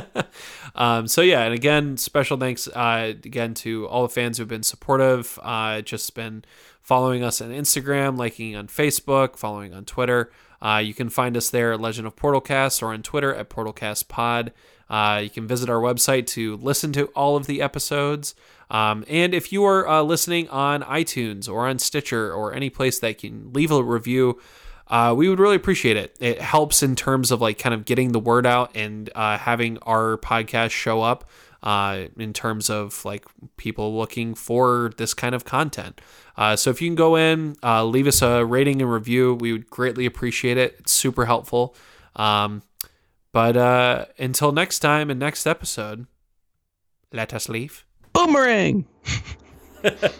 um, so yeah, and again, special thanks uh, again to all the fans who've been supportive. Uh, just been following us on Instagram, liking on Facebook, following on Twitter. Uh, you can find us there at Legend of Portalcast or on Twitter at PortalcastPod. Uh, you can visit our website to listen to all of the episodes. Um, and if you are uh, listening on iTunes or on Stitcher or any place that can leave a review, uh, we would really appreciate it. It helps in terms of like kind of getting the word out and uh, having our podcast show up uh, in terms of like people looking for this kind of content. Uh, so if you can go in, leave us a rating and review, we would greatly appreciate it. It's super helpful. Um, but uh, until next time and next episode, let us leave. Boomerang!